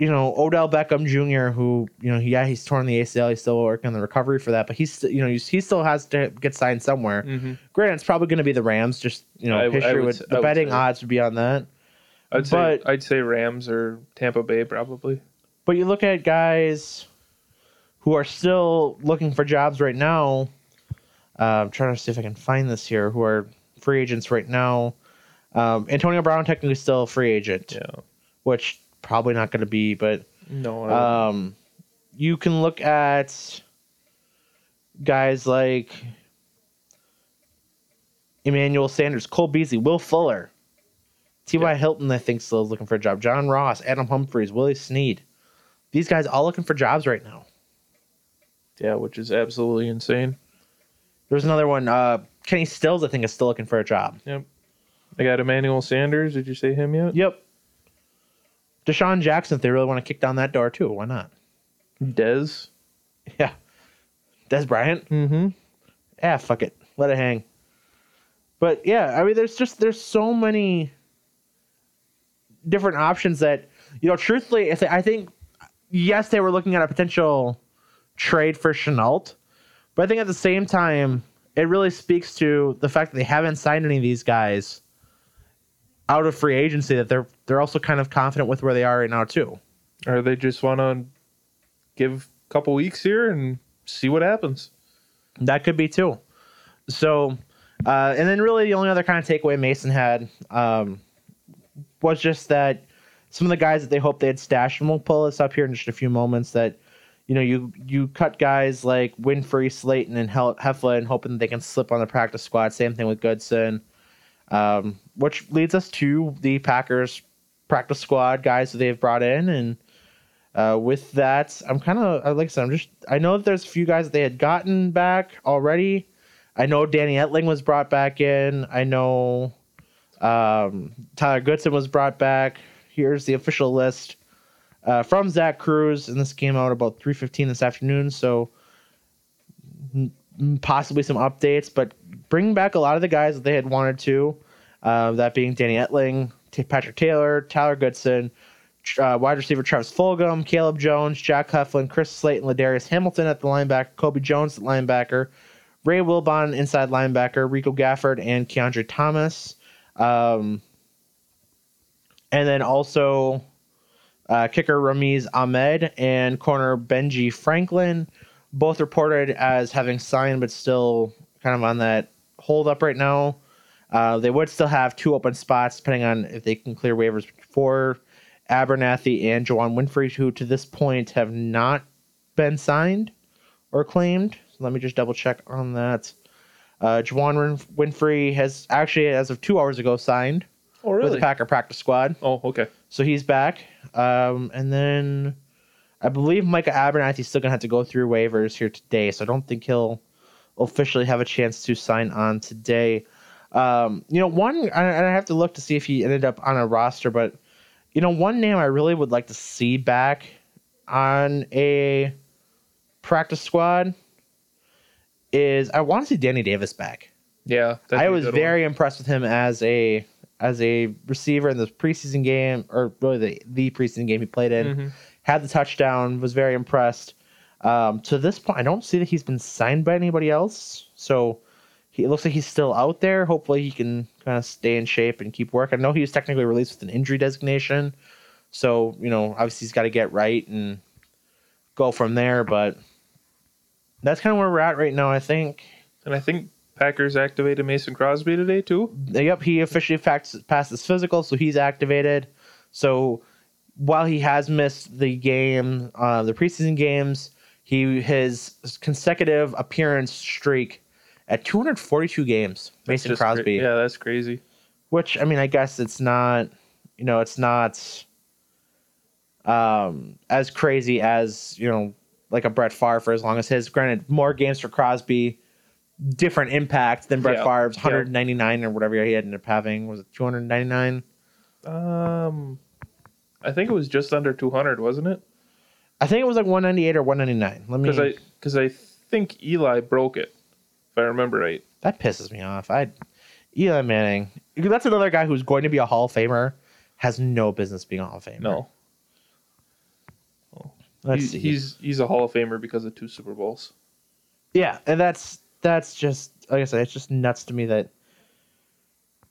you know, Odell Beckham Jr., who, you know, yeah, he's torn the ACL. He's still working on the recovery for that, but he's, you know, he's, he still has to get signed somewhere. Mm-hmm. Granted, it's probably going to be the Rams. Just, you know, I, history I would, would, the betting odds would be on that. I'd but, say I'd say Rams or Tampa Bay probably. But you look at guys who are still looking for jobs right now uh, I'm trying to see if I can find this here. Who are free agents right now? Um, Antonio Brown technically still a free agent. Yeah. Which probably not going to be, but no. Um, you can look at guys like Emmanuel Sanders, Cole Beasley, Will Fuller, T.Y. Yeah. Hilton. I think still is looking for a job. John Ross, Adam Humphries, Willie Snead. These guys all looking for jobs right now. Yeah, which is absolutely insane. There's another one. Uh, Kenny Stills, I think, is still looking for a job. Yep. I got Emmanuel Sanders. Did you say him yet? Yep. DeSean Jackson, if they really want to kick down that door too, why not? Dez. Yeah. Dez Bryant. Mm-hmm. Yeah, fuck it. Let it hang. But yeah, I mean, there's just there's so many different options that you know. Truthfully, I think yes, they were looking at a potential trade for Shenault, But I think at the same time, it really speaks to the fact that they haven't signed any of these guys out of free agency. That they're they're also kind of confident with where they are right now too. Or they just want to give a couple weeks here and see what happens. That could be too. So, uh, and then really the only other kind of takeaway Mason had um, was just that some of the guys that they hope they had stashed, and we'll pull this up here in just a few moments. That you know you you cut guys like Winfree, Slayton, and Heflin, hoping they can slip on the practice squad. Same thing with Goodson, um, which leads us to the Packers practice squad guys that they've brought in and. Uh, with that, I'm kind of like I said, I'm just I know that there's a few guys that they had gotten back already. I know Danny Etling was brought back in. I know um, Tyler Goodson was brought back. Here's the official list uh, from Zach Kruse, and this came out about 3:15 this afternoon. So possibly some updates, but bring back a lot of the guys that they had wanted to. Uh, that being Danny Etling, Patrick Taylor, Tyler Goodson, uh, wide receiver Travis Fulgham, Caleb Jones, Jack Heflin, Chris Slayton, Ladarius Hamilton at the linebacker, Kobe Jones at linebacker, Ray Wilbon inside linebacker, Rico Gafford, and Keandre Thomas. Um, and then also uh, kicker Ramiz Ahmed and corner Benji Franklin, both reported as having signed but still kind of on that hold up right now. Uh, they would still have two open spots depending on if they can clear waivers for Abernathy and Juwann Winfree, who to this point have not been signed or claimed. So let me just double check on that. Uh, Juwann Winfree has actually, as of two hours ago, signed Oh, with the Packer practice squad. Oh, okay. So he's back. Um, and then I believe Micah Abernathy's still going to have to go through waivers here today. So I don't think he'll officially have a chance to sign on today. Um, you know, one, and I have to look to see if he ended up on a roster, but, you know, one name I really would like to see back on a practice squad is I want to see Danny Davis back. Yeah. I was good one. very impressed with him as a as a receiver in the preseason game, or really the the preseason game he played in. Mhm. Had the touchdown, was very impressed. Um, to this point, I don't see that he's been signed by anybody else, so he it looks like he's still out there. Hopefully, he can kind of stay in shape and keep working. I know he was technically released with an injury designation, so you know obviously he's got to get right and go from there. But that's kind of where we're at right now. I think. And I think Packers activated Mason Crosby today too. Yep, he officially passed his physical, so he's activated. So while he has missed the game, uh, the preseason games, he his consecutive appearance streak at 242 games. Mason just cra- Crosby, yeah, that's crazy. which I mean, I guess it's not, you know, it's not um, as crazy as you know, like a Brett Favre for as long as his. Granted, more games for Crosby, different impact than Brett Yeah. Favre's Yeah. 199 or whatever he ended up having. Was it 299? Um, I think it was just under 200, wasn't it? I think it was like 198 or 199. Let me. Because I because I think Eli broke it, if I remember right. that pisses me off. I Eli Manning. That's another guy who's going to be a Hall of Famer. Has no business being a Hall of Famer. No, Let's He- see. he's he's a Hall of Famer because of two Super Bowls. Yeah, and that's that's just like I said, it's just nuts to me that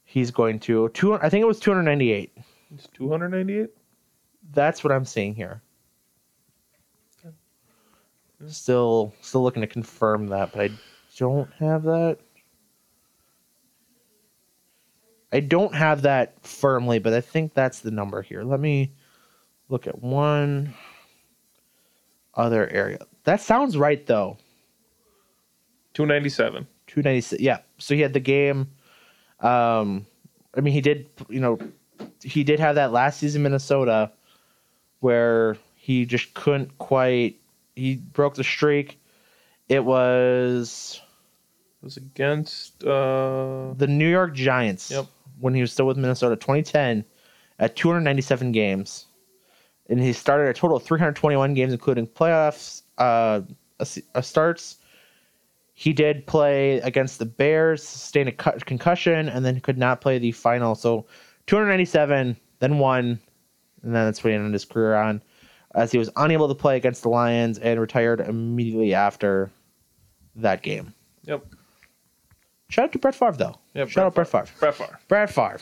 he's going to two. I think it was 298. It's 298. That's what I'm seeing here. Still, still looking to confirm that, but I don't have that. I don't have that firmly, but I think that's the number here. Let me look at one other area. That sounds right though. 297. 296 yeah so he had the game um i mean he did you know he did have that last season in minnesota where he just couldn't quite he broke the streak it was was against uh the new york giants Yep. when he was still with minnesota 2010 at 297 games and he started a total of 321 games including playoffs uh, a a starts he did play against the Bears, sustained a cu- concussion, and then could not play the final. So 297, then one, and then that's what he ended his career on, as he was unable to play against the Lions and retired immediately after that game. Yep. Shout out to Brett Favre though. Yeah, Shout out Brett Favre. Brett Favre. Brett Favre.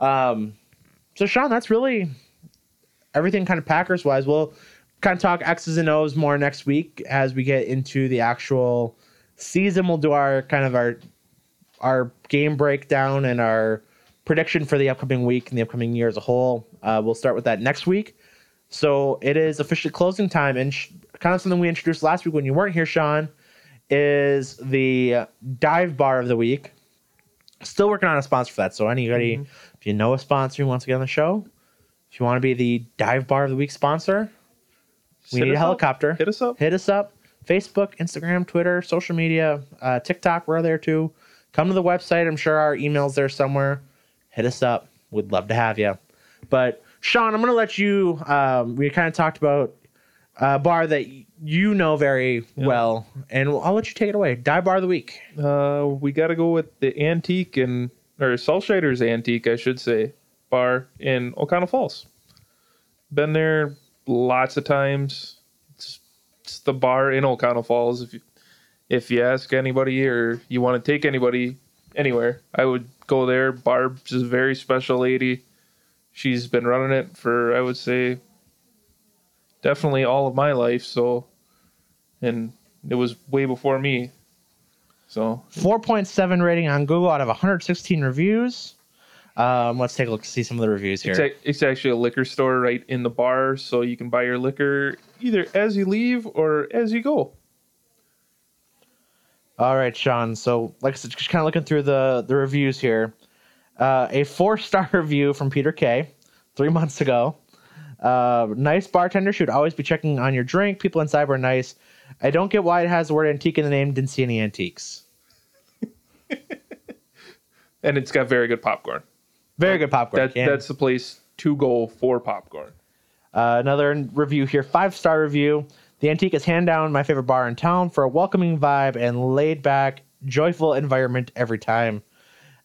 Um, so Sean, that's really everything kind of Packers wise. We'll kind of talk X's and O's more next week as we get into the actual season. We'll do our kind of our our game breakdown and our prediction for the upcoming week and the upcoming year as a whole. Uh, we'll start with that next week. So it is officially closing time, and sh- kind of something we introduced last week when you weren't here, Sean, is the dive bar of the week. Still working on a sponsor for that. So anybody, if you know a sponsor who wants to get on the show, if you want to be the dive bar of the week sponsor, we need a us up. helicopter. Hit us up. Hit us up. Facebook, Instagram, Twitter, social media, uh, TikTok. We're there too. Come to the website. I'm sure our email's there somewhere. Hit us up. We'd love to have you. But Sean, I'm going to let you. Um, we kind of talked about a bar that you know very well, and I'll let you take it away. Dive bar of the week. Uh, we got to go with the antique and or Sulshider's antique, I should say, bar in Oconto Falls. Been there lots of times. It's, it's the bar in Oconto Falls. If you if you ask anybody or you want to take anybody anywhere, I would go there. Barb's a very special lady. She's been running it for I would say definitely all of my life. So, and it was way before me. So 4.7 rating on Google out of 116 reviews. Um, let's take a look to see some of the reviews here. It's, a, it's actually a liquor store right in the bar, so you can buy your liquor either as you leave or as you go. All right, Sean. So, like I said, just kind of looking through the the reviews here. Uh, a four star review from Peter K. Three months ago. Uh, nice bartender should always be checking on your drink. People inside were nice. I don't get why it has the word antique in the name. Didn't see any antiques. And it's got very good popcorn. Very good popcorn. That, that's the place to go for popcorn. Uh, another review here, five star review. The Antique is hand down my favorite bar in town for a welcoming vibe and laid back, joyful environment every time.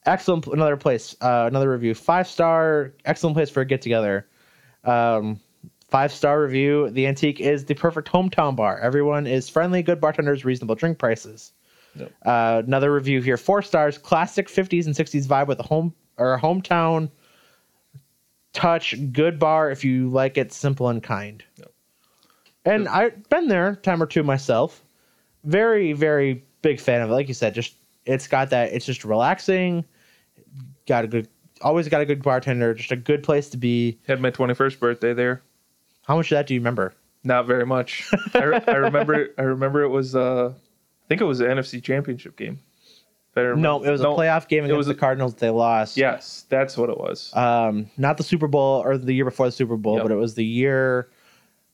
Excellent. Another place. Uh, another review, five star. Excellent place for a get together. Um, five star review. The Antique is the perfect hometown bar. Everyone is friendly, good bartenders, reasonable drink prices. Yep. Uh, another review here, four stars. Classic 50s and 60s vibe with a home or a hometown touch. Good bar if you like it simple and kind. And I've been there a time or two myself. Very, very big fan of it. Like you said, just it's got that. It's just relaxing. Got a good. Always got a good bartender. Just a good place to be. Had my 21st birthday there. How much of that do you remember? Not very much. I, re- I remember. I remember it was. Uh, I think it was the NFC Championship game. If I remember- No, it was a playoff game against was the Cardinals. They lost. Yes, that's what it was. Um, not the Super Bowl or the year before the Super Bowl, Yep. but it was the year.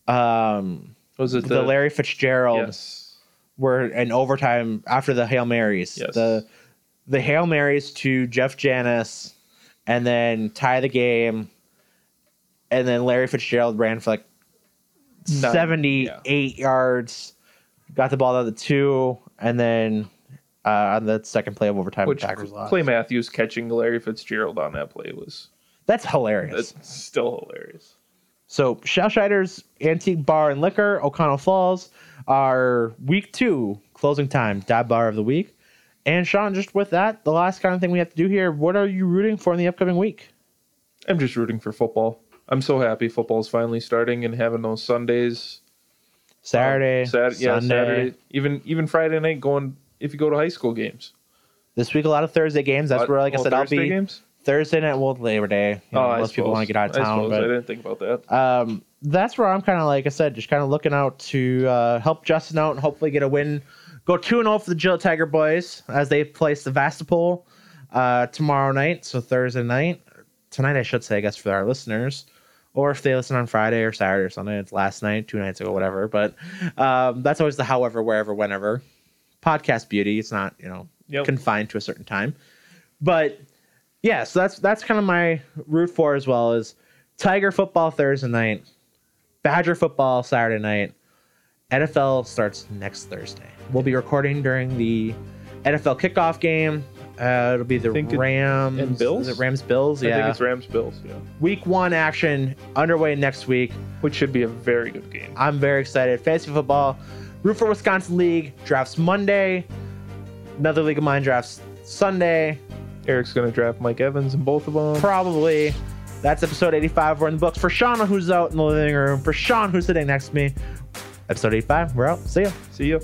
Um, was it the, the, Larry Fitzgerald Yes. were in overtime after the Hail Marys. Yes. The the Hail Marys to Jeff Janis and then tie the game. And then Larry Fitzgerald ran for like Nine, 78 yards, got the ball out of the two, and then uh, on the second play of overtime, Which Packers lost. Clay Matthews catching Larry Fitzgerald on that play was That's hilarious. that's still hilarious. So, Shellshider's Antique Bar and Liquor, Oconto Falls, our week two closing time, dive bar of the week. And Sean, just with that, the last kind of thing we have to do here, what are you rooting for in the upcoming week? I'm just rooting for football. I'm so happy football's finally starting and having those Sundays. Saturday, Sat- yeah, Sunday. Saturday, even even Friday night going if you go to high school games. This week, a lot of Thursday games. That's where, like I Oh, said, I'll be games. Thursday night, well, Labor Day. You know, oh, most people want to get out of town. I but didn't think about that. um, that's where I'm kind of like I said, just kind of looking out to uh, help Justin out and hopefully get a win. Go two and zero for the Jill Tiger boys as they play Sevastopol uh, tomorrow night. So Thursday night, tonight I should say, I guess for our listeners, or if they listen on Friday or Saturday or Sunday, it's last night, two nights ago, whatever. But um, that's always the however, wherever, whenever. Podcast beauty. It's not you know Yep. confined to a certain time, but yeah. So that's that's kind of my root for as well is Tiger football Thursday night, Badger football Saturday night. NFL starts next Thursday. We'll be recording during the NFL kickoff game. Uh, it'll be the Think it- Rams and Bills? Is it Rams Bills? I Yeah. think it's Rams Bills, yeah. Week one action underway next week. Which should be a very good game. I'm very excited. Fantasy football Root for Wisconsin League drafts Monday. Another League of Mine drafts Sunday. Eric's gonna draft Mike Evans in both of them. Probably. That's episode 85. We're in the books. For Sean, who's out in the living room. For Sean, who's sitting next to me. Episode 85. We're out. See ya. See ya.